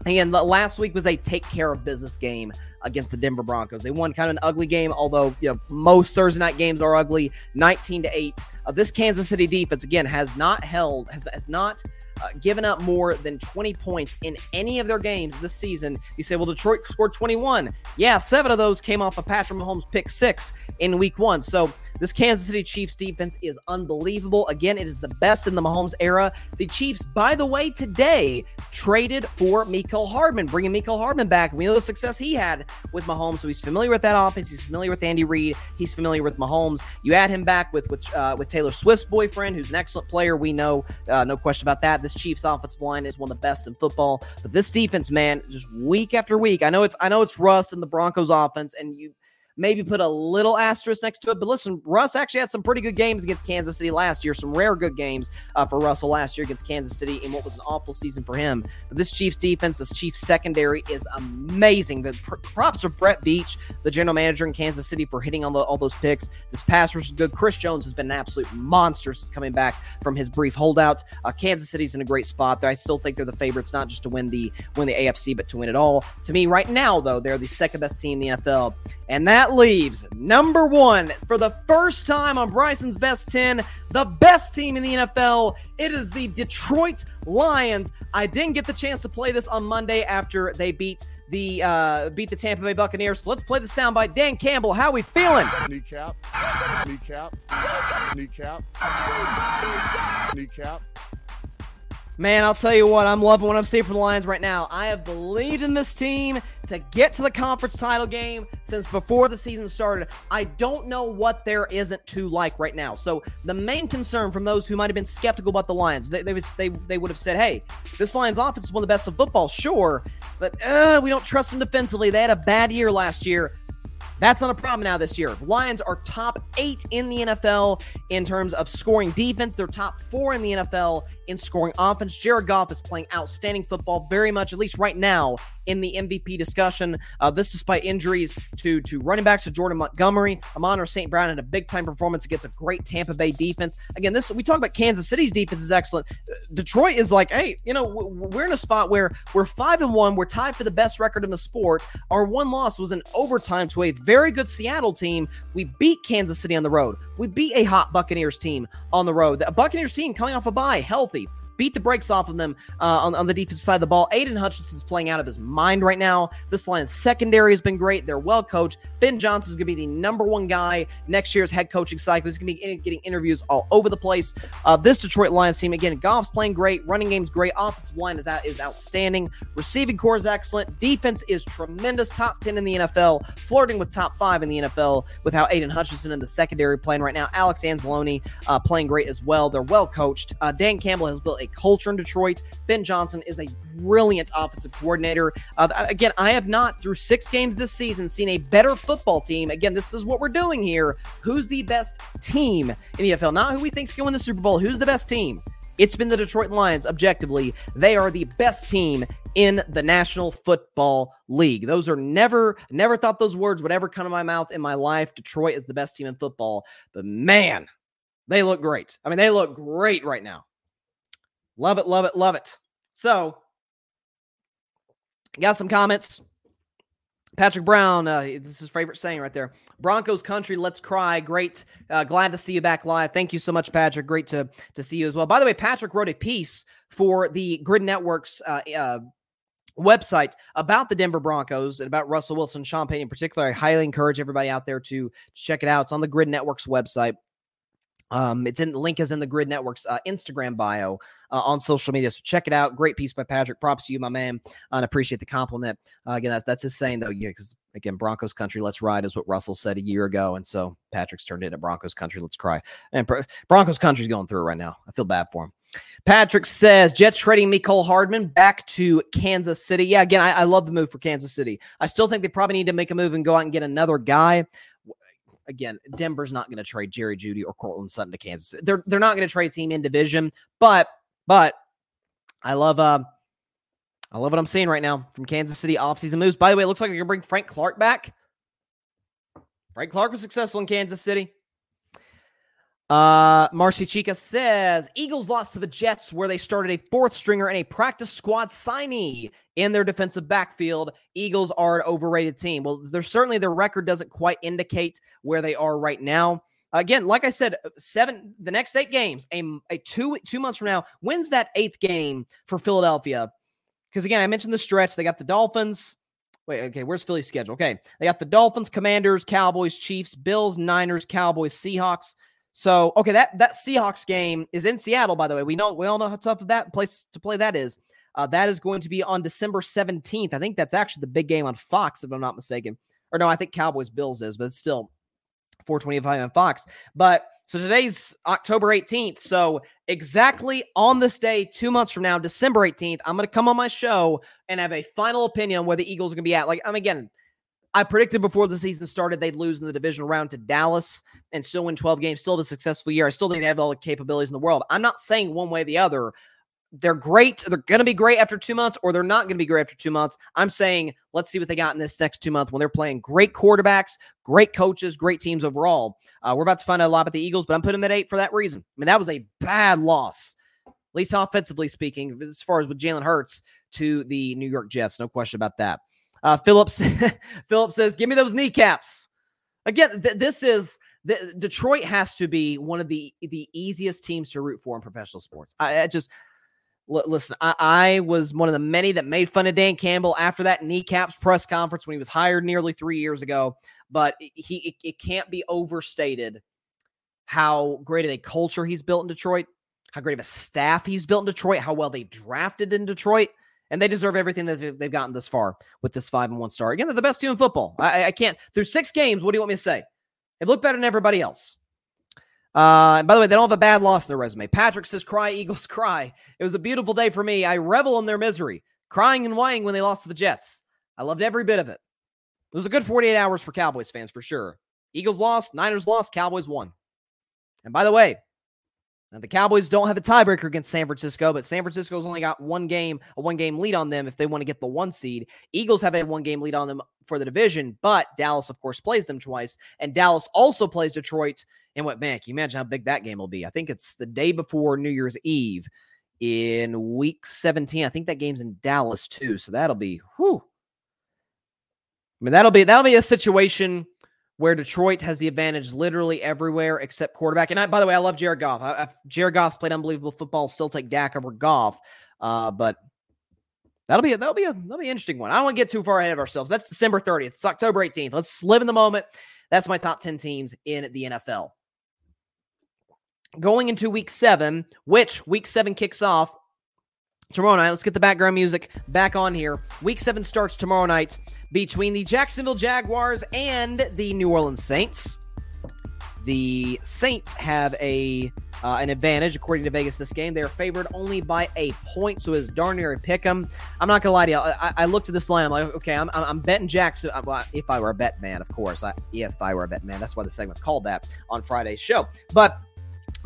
Again, last week was a take care of business game against the Denver Broncos. They won kind of an ugly game, although you know most Thursday night games are ugly. 19 to 8. Uh, this Kansas City defense again has not held has, has not uh, given up more than 20 points in any of their games this season. You say, well, Detroit scored 21. Yeah, seven of those came off of Patrick Mahomes' pick six in week one. So this Kansas City Chiefs defense is unbelievable. Again, it is the best in the Mahomes era. The Chiefs, by the way, today traded for Mecole Hardman, bringing Mecole Hardman back. We know the success he had with Mahomes, so he's familiar with that offense. He's familiar with Andy Reid. He's familiar with Mahomes. You add him back with with, uh, with Taylor Swift's boyfriend, who's an excellent player. We know, uh, no question about that. This Chiefs offensive line is one of the best in football, but this defense, man, just week after week. I know it's I know it's Russ and the Broncos offense, and you maybe put a little asterisk next to it. But listen, Russ actually had some pretty good games against Kansas City last year, some rare good games uh, for Russell last year against Kansas City in what was an awful season for him. But this Chiefs defense, this Chiefs secondary is amazing. The pr- props for Brett Veach, the general manager in Kansas City, for hitting on the, all those picks. This pass rush is good. Chris Jones has been an absolute monster since coming back from his brief holdout. Uh, Kansas City's in a great spot. I still think they're the favorites, not just to win the win the AFC, but to win it all. To me, right now, though, they're the second best team in the NFL, and that leaves number one for the first time on Bryson's Best 10, the best team in the NFL. It is the Detroit Lions. I didn't get the chance to play this on Monday after they beat the uh, beat the Tampa Bay Buccaneers. So let's play the soundbite. Dan Campbell, how we feeling? Kneecap, kneecap, kneecap, kneecap. Man, I'll tell you what, I'm loving what I'm seeing from the Lions right now. I have believed in this team to get to the conference title game since before the season started. I don't know what there isn't to like right now. So the main concern from those who might have been skeptical about the Lions, they they, they, they would have said, "Hey, this Lions offense is one of the best of football, sure, but uh, we don't trust them defensively. They had a bad year last year." That's not a problem now this year. Lions are top eight in the NFL in terms of scoring defense. They're top four in the NFL in scoring offense. Jared Goff is playing outstanding football, very much, at least right now, in the MVP discussion. Uh, this despite injuries to to running backs to Jordan Montgomery. Amon St. Brown had a big time performance against a great Tampa Bay defense. Again, this we talk about Kansas City's defense is excellent. Detroit is like, hey, you know, we're in a spot where we're five and one. We're tied for the best record in the sport. Our one loss was in overtime to a very good Seattle team. We beat Kansas City on the road. We beat a hot Buccaneers team on the road. The Buccaneers team coming off a bye, healthy beat the brakes off of them uh, on, on the defensive side of the ball. Aidan Hutchinson's playing out of his mind right now. This Lions secondary has been great. They're well coached. Ben Johnson is going to be the number one guy next year's head coaching cycle. He's going to be getting interviews all over the place. Uh, this Detroit Lions team, again, Goff's playing great. Running game's great. Offensive line is, out, is outstanding. Receiving core is excellent. Defense is tremendous. Top 10 in the NFL. Flirting with top five in the NFL with how Aidan Hutchinson in the secondary playing right now. Alex Anzalone uh, playing great as well. They're well coached. Uh, Dan Campbell has built a culture in Detroit. Ben Johnson is a brilliant offensive coordinator. Uh, again, I have not, through six games this season, seen a better football team. Again, this is what we're doing here. Who's the best team in the NFL? Not who we think's going to win the Super Bowl. Who's the best team? It's been the Detroit Lions, objectively. They are the best team in the National Football League. Those are never, never thought those words would ever come to my mouth in my life. Detroit is the best team in football. But man, they look great. I mean, they look great right now. Love it, love it, love it. So, got some comments. Patrick Brown, uh, this is his favorite saying right there. Broncos country, let's cry. Great, uh, glad to see you back live. Thank you so much, Patrick. Great to to see you as well. By the way, Patrick wrote a piece for the Gryd Networks uh, uh, website about the Denver Broncos and about Russell Wilson, Payton in particular. I highly encourage everybody out there to check it out. It's on the Gryd Networks website. Um, it's in the link is in the Gryd Network's uh, Instagram bio uh, on social media. So check it out. Great piece by Patrick. Props to you, my man. And appreciate the compliment. Uh, again, that's that's his saying though. Yeah, because again, Broncos country, let's ride is what Russell said a year ago, and so Patrick's turned into Broncos country, let's cry. And Broncos country's going through it right now. I feel bad for him. Patrick says Jets trading Mecole Hardman back to Kansas City. Yeah, again, I, I love the move for Kansas City. I still think they probably need to make a move and go out and get another guy again, Denver's not going to trade Jerry Jeudy or Courtland Sutton to Kansas. They're they're not going to trade a team in division, but but I love uh I love what I'm seeing right now from Kansas City offseason moves. By the way, it looks like they're going to bring Frank Clark back. Frank Clark was successful in Kansas City. Uh, Marcy Chica says Eagles lost to the Jets, where they started a fourth stringer and a practice squad signee in their defensive backfield. Eagles are an overrated team. Well, there's certainly their record doesn't quite indicate where they are right now. Again, like I said, seven the next eight games, a, a two two months from now, when's that eighth game for Philadelphia? Because again, I mentioned the stretch. They got the Dolphins. Wait, okay, where's Philly's schedule? Okay, they got the Dolphins, Commanders, Cowboys, Chiefs, Bills, Niners, Cowboys, Seahawks. So, okay, that that Seahawks game is in Seattle, by the way. We know we all know how tough that place to play that is. Uh, that is going to be on December 17th. I think that's actually the big game on Fox, if I'm not mistaken. Or no, I think Cowboys Bills is, but it's still 425 on Fox. But so today's October 18th. So exactly on this day, two months from now, December 18th, I'm going to come on my show and have a final opinion on where the Eagles are going to be at. Like, I'm again, I predicted before the season started they'd lose in the divisional round to Dallas and still win 12 games, still have a successful year. I still think they have all the capabilities in the world. I'm not saying one way or the other. They're great. They're going to be great after two months, or they're not going to be great after two months. I'm saying let's see what they got in this next two months when they're playing great quarterbacks, great coaches, great teams overall. Uh, we're about to find out a lot about the Eagles, but I'm putting them at eight for that reason. I mean, that was a bad loss, at least offensively speaking, as far as with Jalen Hurts to the New York Jets. No question about that. Uh, Phillips [LAUGHS] Phillips says, "Give me those kneecaps." Again, th- this is the, Detroit has to be one of the the easiest teams to root for in professional sports. I, I just l- listen. I, I, was one of the many that made fun of Dan Campbell after that kneecaps press conference when he was hired nearly three years ago. But he it, it can't be overstated how great of a culture he's built in Detroit how great of a staff he's built in Detroit, how well they drafted in Detroit. And they deserve everything that they've gotten this far with this five and one star. Again, they're the best team in football. I, I can't through six games. What do you want me to say? They've looked better than everybody else. Uh, by the way, they don't have a bad loss in their resume. Patrick says, "Cry, Eagles, [LAUGHS] cry." It was a beautiful day for me. I revel in their misery, crying and whining when they lost to the Jets. I loved every bit of it. It was a good 48 hours for Cowboys fans for sure. Eagles lost, Niners lost, Cowboys won. And by the way, the Cowboys don't have a tiebreaker against San Francisco, but San Francisco's only got one game, a one game lead on them if they want to get the one seed. Eagles have a one game lead on them for the division, but Dallas, of course, plays them twice. And Dallas also plays Detroit. And what, man, can you imagine how big that game will be? I think it's the day before New Year's Eve in week 17. I think that game's in Dallas too. So that'll be, whew. I mean, that'll be, that'll be a situation where Detroit has the advantage literally everywhere except quarterback. And I, by the way, I love Jared Goff. I, I, Jared Goff's played unbelievable football. Still take Dak over Goff, uh, but that'll be a, that'll be a that'll be an interesting one. I don't want to get too far ahead of ourselves. That's December 30th. It's October 18th. Let's live in the moment. That's my top 10 teams in the NFL. Going into week seven, which week seven kicks off tomorrow night. Let's get the background music back on here. Week seven starts tomorrow night between the Jacksonville Jaguars and the New Orleans Saints. The Saints have a uh, an advantage according to Vegas this game. They are favored only by a point, so it's darn near a pick 'em. I'm not gonna lie to you. I, I looked at this line. I'm like, okay, I'm, I'm betting Jackson. Well, if I were a bet man, of course. I, if I were a bet man, that's why the segment's called that on Friday's show. But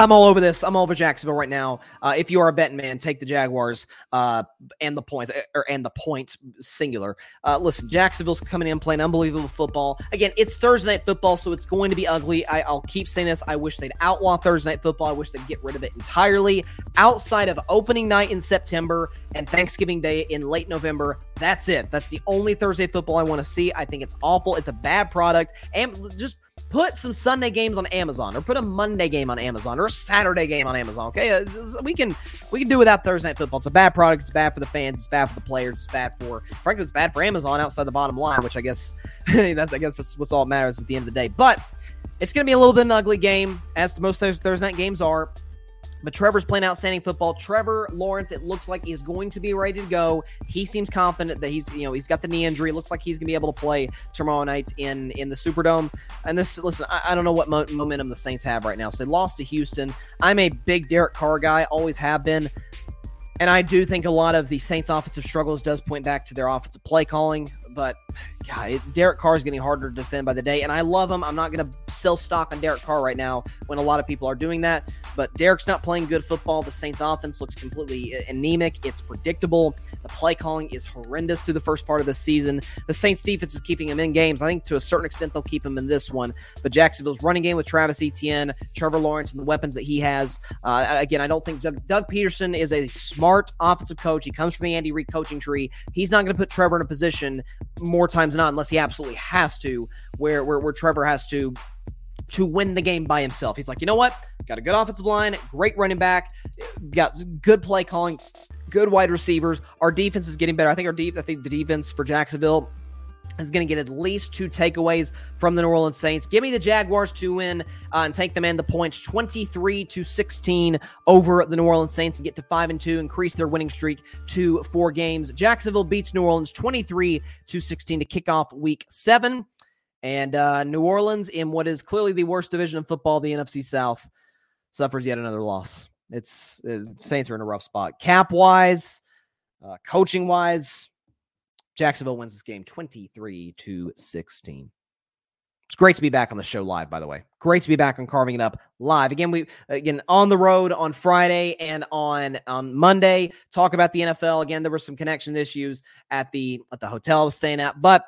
I'm all over this. I'm all over Jacksonville right now. Uh, if you are a betting man, take the Jaguars uh, and the points, or and the point singular. Uh, listen, Jacksonville's coming in playing unbelievable football. Again, it's Thursday night football, so it's going to be ugly. I, will keep saying this. I wish they'd outlaw Thursday night football. I wish they'd get rid of it entirely. Outside of opening night in September and Thanksgiving Day in late November, that's it. That's the only Thursday football I want to see. I think it's awful. It's a bad product, and just put some Sunday games on Amazon or put a Monday game on Amazon or a Saturday game on Amazon. Okay, uh, we can we can do without Thursday night football. It's a bad product. It's bad for the fans. It's bad for the players. It's bad for frankly, it's bad for Amazon outside the bottom line, which I guess [LAUGHS] that's I guess that's what's all that matters at the end of the day. But it's going to be a little bit an ugly game, as most Thursday night games are. But Trevor's playing outstanding football. Trevor Lawrence, it looks like he's going to be ready to go. He seems confident that he's, you know, he's got the knee injury. It looks like he's going to be able to play tomorrow night in in the Superdome. And this, listen, I, I don't know what mo- momentum the Saints have right now. So they lost to Houston. I'm a big Derek Carr guy, always have been. And I do think a lot of the Saints' offensive struggles does point back to their offensive play calling but God, Derek Carr is getting harder to defend by the day, and I love him. I'm not going to sell stock on Derek Carr right now when a lot of people are doing that. But Derek's not playing good football. The Saints' offense looks completely anemic. It's predictable. The play calling is horrendous through the first part of the season. The Saints' defense is keeping him in games. I think to a certain extent they'll keep him in this one. But Jacksonville's running game with Travis Etienne, Trevor Lawrence, and the weapons that he has. Uh, again, I don't think Doug, Doug Pederson is a smart offensive coach. He comes from the Andy Reid coaching tree. He's not going to put Trevor in a position more times than not, unless he absolutely has to, where where, where Trevor has to to win the game by himself. He's like, you know what? Got a good offensive line, great running back, got good play calling, good wide receivers. Our defense is getting better. I think our deep. I think the defense for Jacksonville is going to get at least two takeaways from the New Orleans Saints. Give me the Jaguars to win uh, and take them in the points 23 to 16 over the New Orleans Saints and get to 5 and 2, increase their winning streak to 4 games. Jacksonville beats New Orleans 23 to 16 to kick off week 7. And uh, New Orleans in what is clearly the worst division of football, the NFC South, suffers yet another loss. It's uh, Saints are in a rough spot. Cap wise, uh, coaching wise, Jacksonville wins this game 23 to 16. It's great to be back on the show live, by the way. Great to be back on carving it up live. Again, we again on the road on Friday and on on Monday. Talk about the NFL. Again, there were some connection issues at the at the hotel I was staying at, but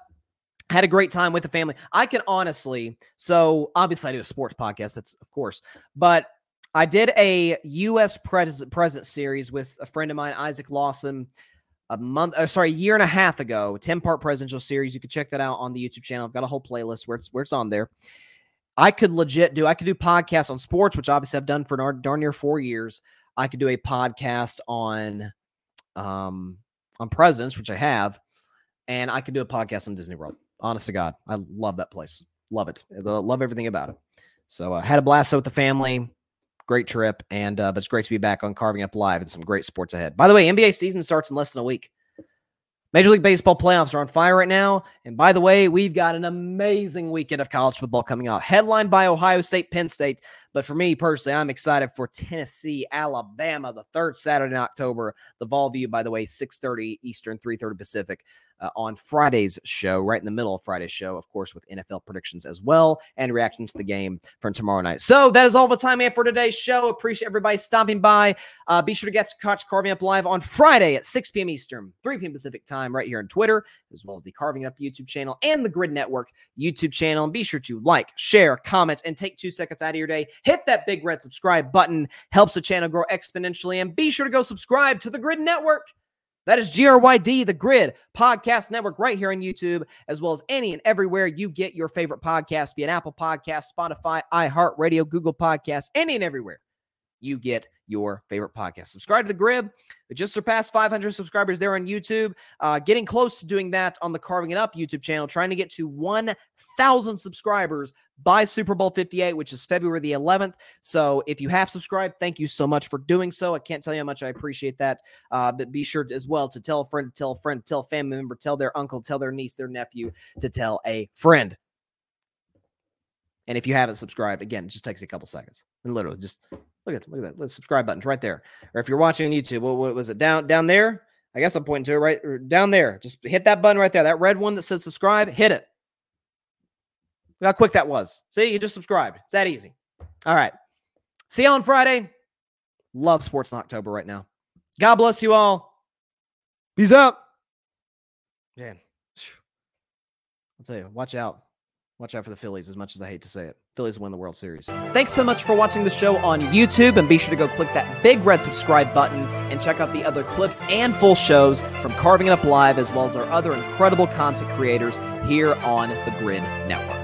had a great time with the family. I can honestly, so obviously I do a sports podcast, that's of course, but I did a U.S. President President series with a friend of mine, Isaac Lawson a month, uh, sorry, a year and a half ago, 10 part presidential series. You can check that out on the YouTube channel. I've got a whole playlist where it's where it's on there. I could legit do, I could do podcasts on sports, which obviously I've done for darn, darn near four years. I could do a podcast on um on presidents, which I have, and I could do a podcast on Disney World. Honest to God, I love that place. Love it. Love everything about it. So I uh, had a blast with the family great trip, and uh, but it's great to be back on Carving Up Live and some great sports ahead. By the way, NBA season starts in less than a week. Major League Baseball playoffs are on fire right now. And by the way, we've got an amazing weekend of college football coming out, headlined by Ohio State, Penn State. But for me personally, I'm excited for Tennessee, Alabama, the third Saturday in October. The Vol View, by the way, 6:30 Eastern, 3:30 Pacific uh, on Friday's show, right in the middle of Friday's show, of course, with NFL predictions as well and reaction to the game from tomorrow night. So that is all the time we have for today's show. Appreciate everybody stopping by. Uh, be sure to get to catch Carving Up Live on Friday at 6 p.m. Eastern, 3 p.m. Pacific time, right here on Twitter, as well as the Carving Up YouTube channel and the Gryd Network YouTube channel. And be sure to like, share, comment, and take two seconds out of your day. Hit that big red subscribe button, helps the channel grow exponentially. And be sure to go subscribe to the Gryd Network. That is GRYD, the Gryd Podcast Network, right here on YouTube, as well as any and everywhere you get your favorite podcast, be it Apple Podcast, Spotify, iHeartRadio, Google Podcasts, any and everywhere you get your favorite podcast. Subscribe to the Gryd. We just surpassed 500 subscribers there on YouTube. Uh, getting close to doing that on the Carving It Up YouTube channel, trying to get to 1,000 subscribers by Super Bowl 58, which is February the 11th. So if you have subscribed, thank you so much for doing so. I can't tell you how much I appreciate that. Uh, but be sure as well to tell a friend, tell a friend, tell a family member, tell their uncle, tell their niece, their nephew to tell a friend. And if you haven't subscribed, again, it just takes a couple seconds. And literally just look at look at that. The subscribe button's right there. Or if you're watching on YouTube, what, what was it down down there? I guess I'm pointing to it right down there. Just hit that button right there. That red one that says subscribe, hit it. Look how quick that was. See, you just subscribed. It's that easy. All right. See you on Friday. Love sports in October right now. God bless you all. Peace out. Man, I'll tell you, watch out. Watch out for the Phillies as much as I hate to say it. Phillies win the World Series. Thanks so much for watching the show on YouTube and be sure to go click that big red subscribe button and check out the other clips and full shows from Carving It Up Live as well as our other incredible content creators here on the Gryd Network.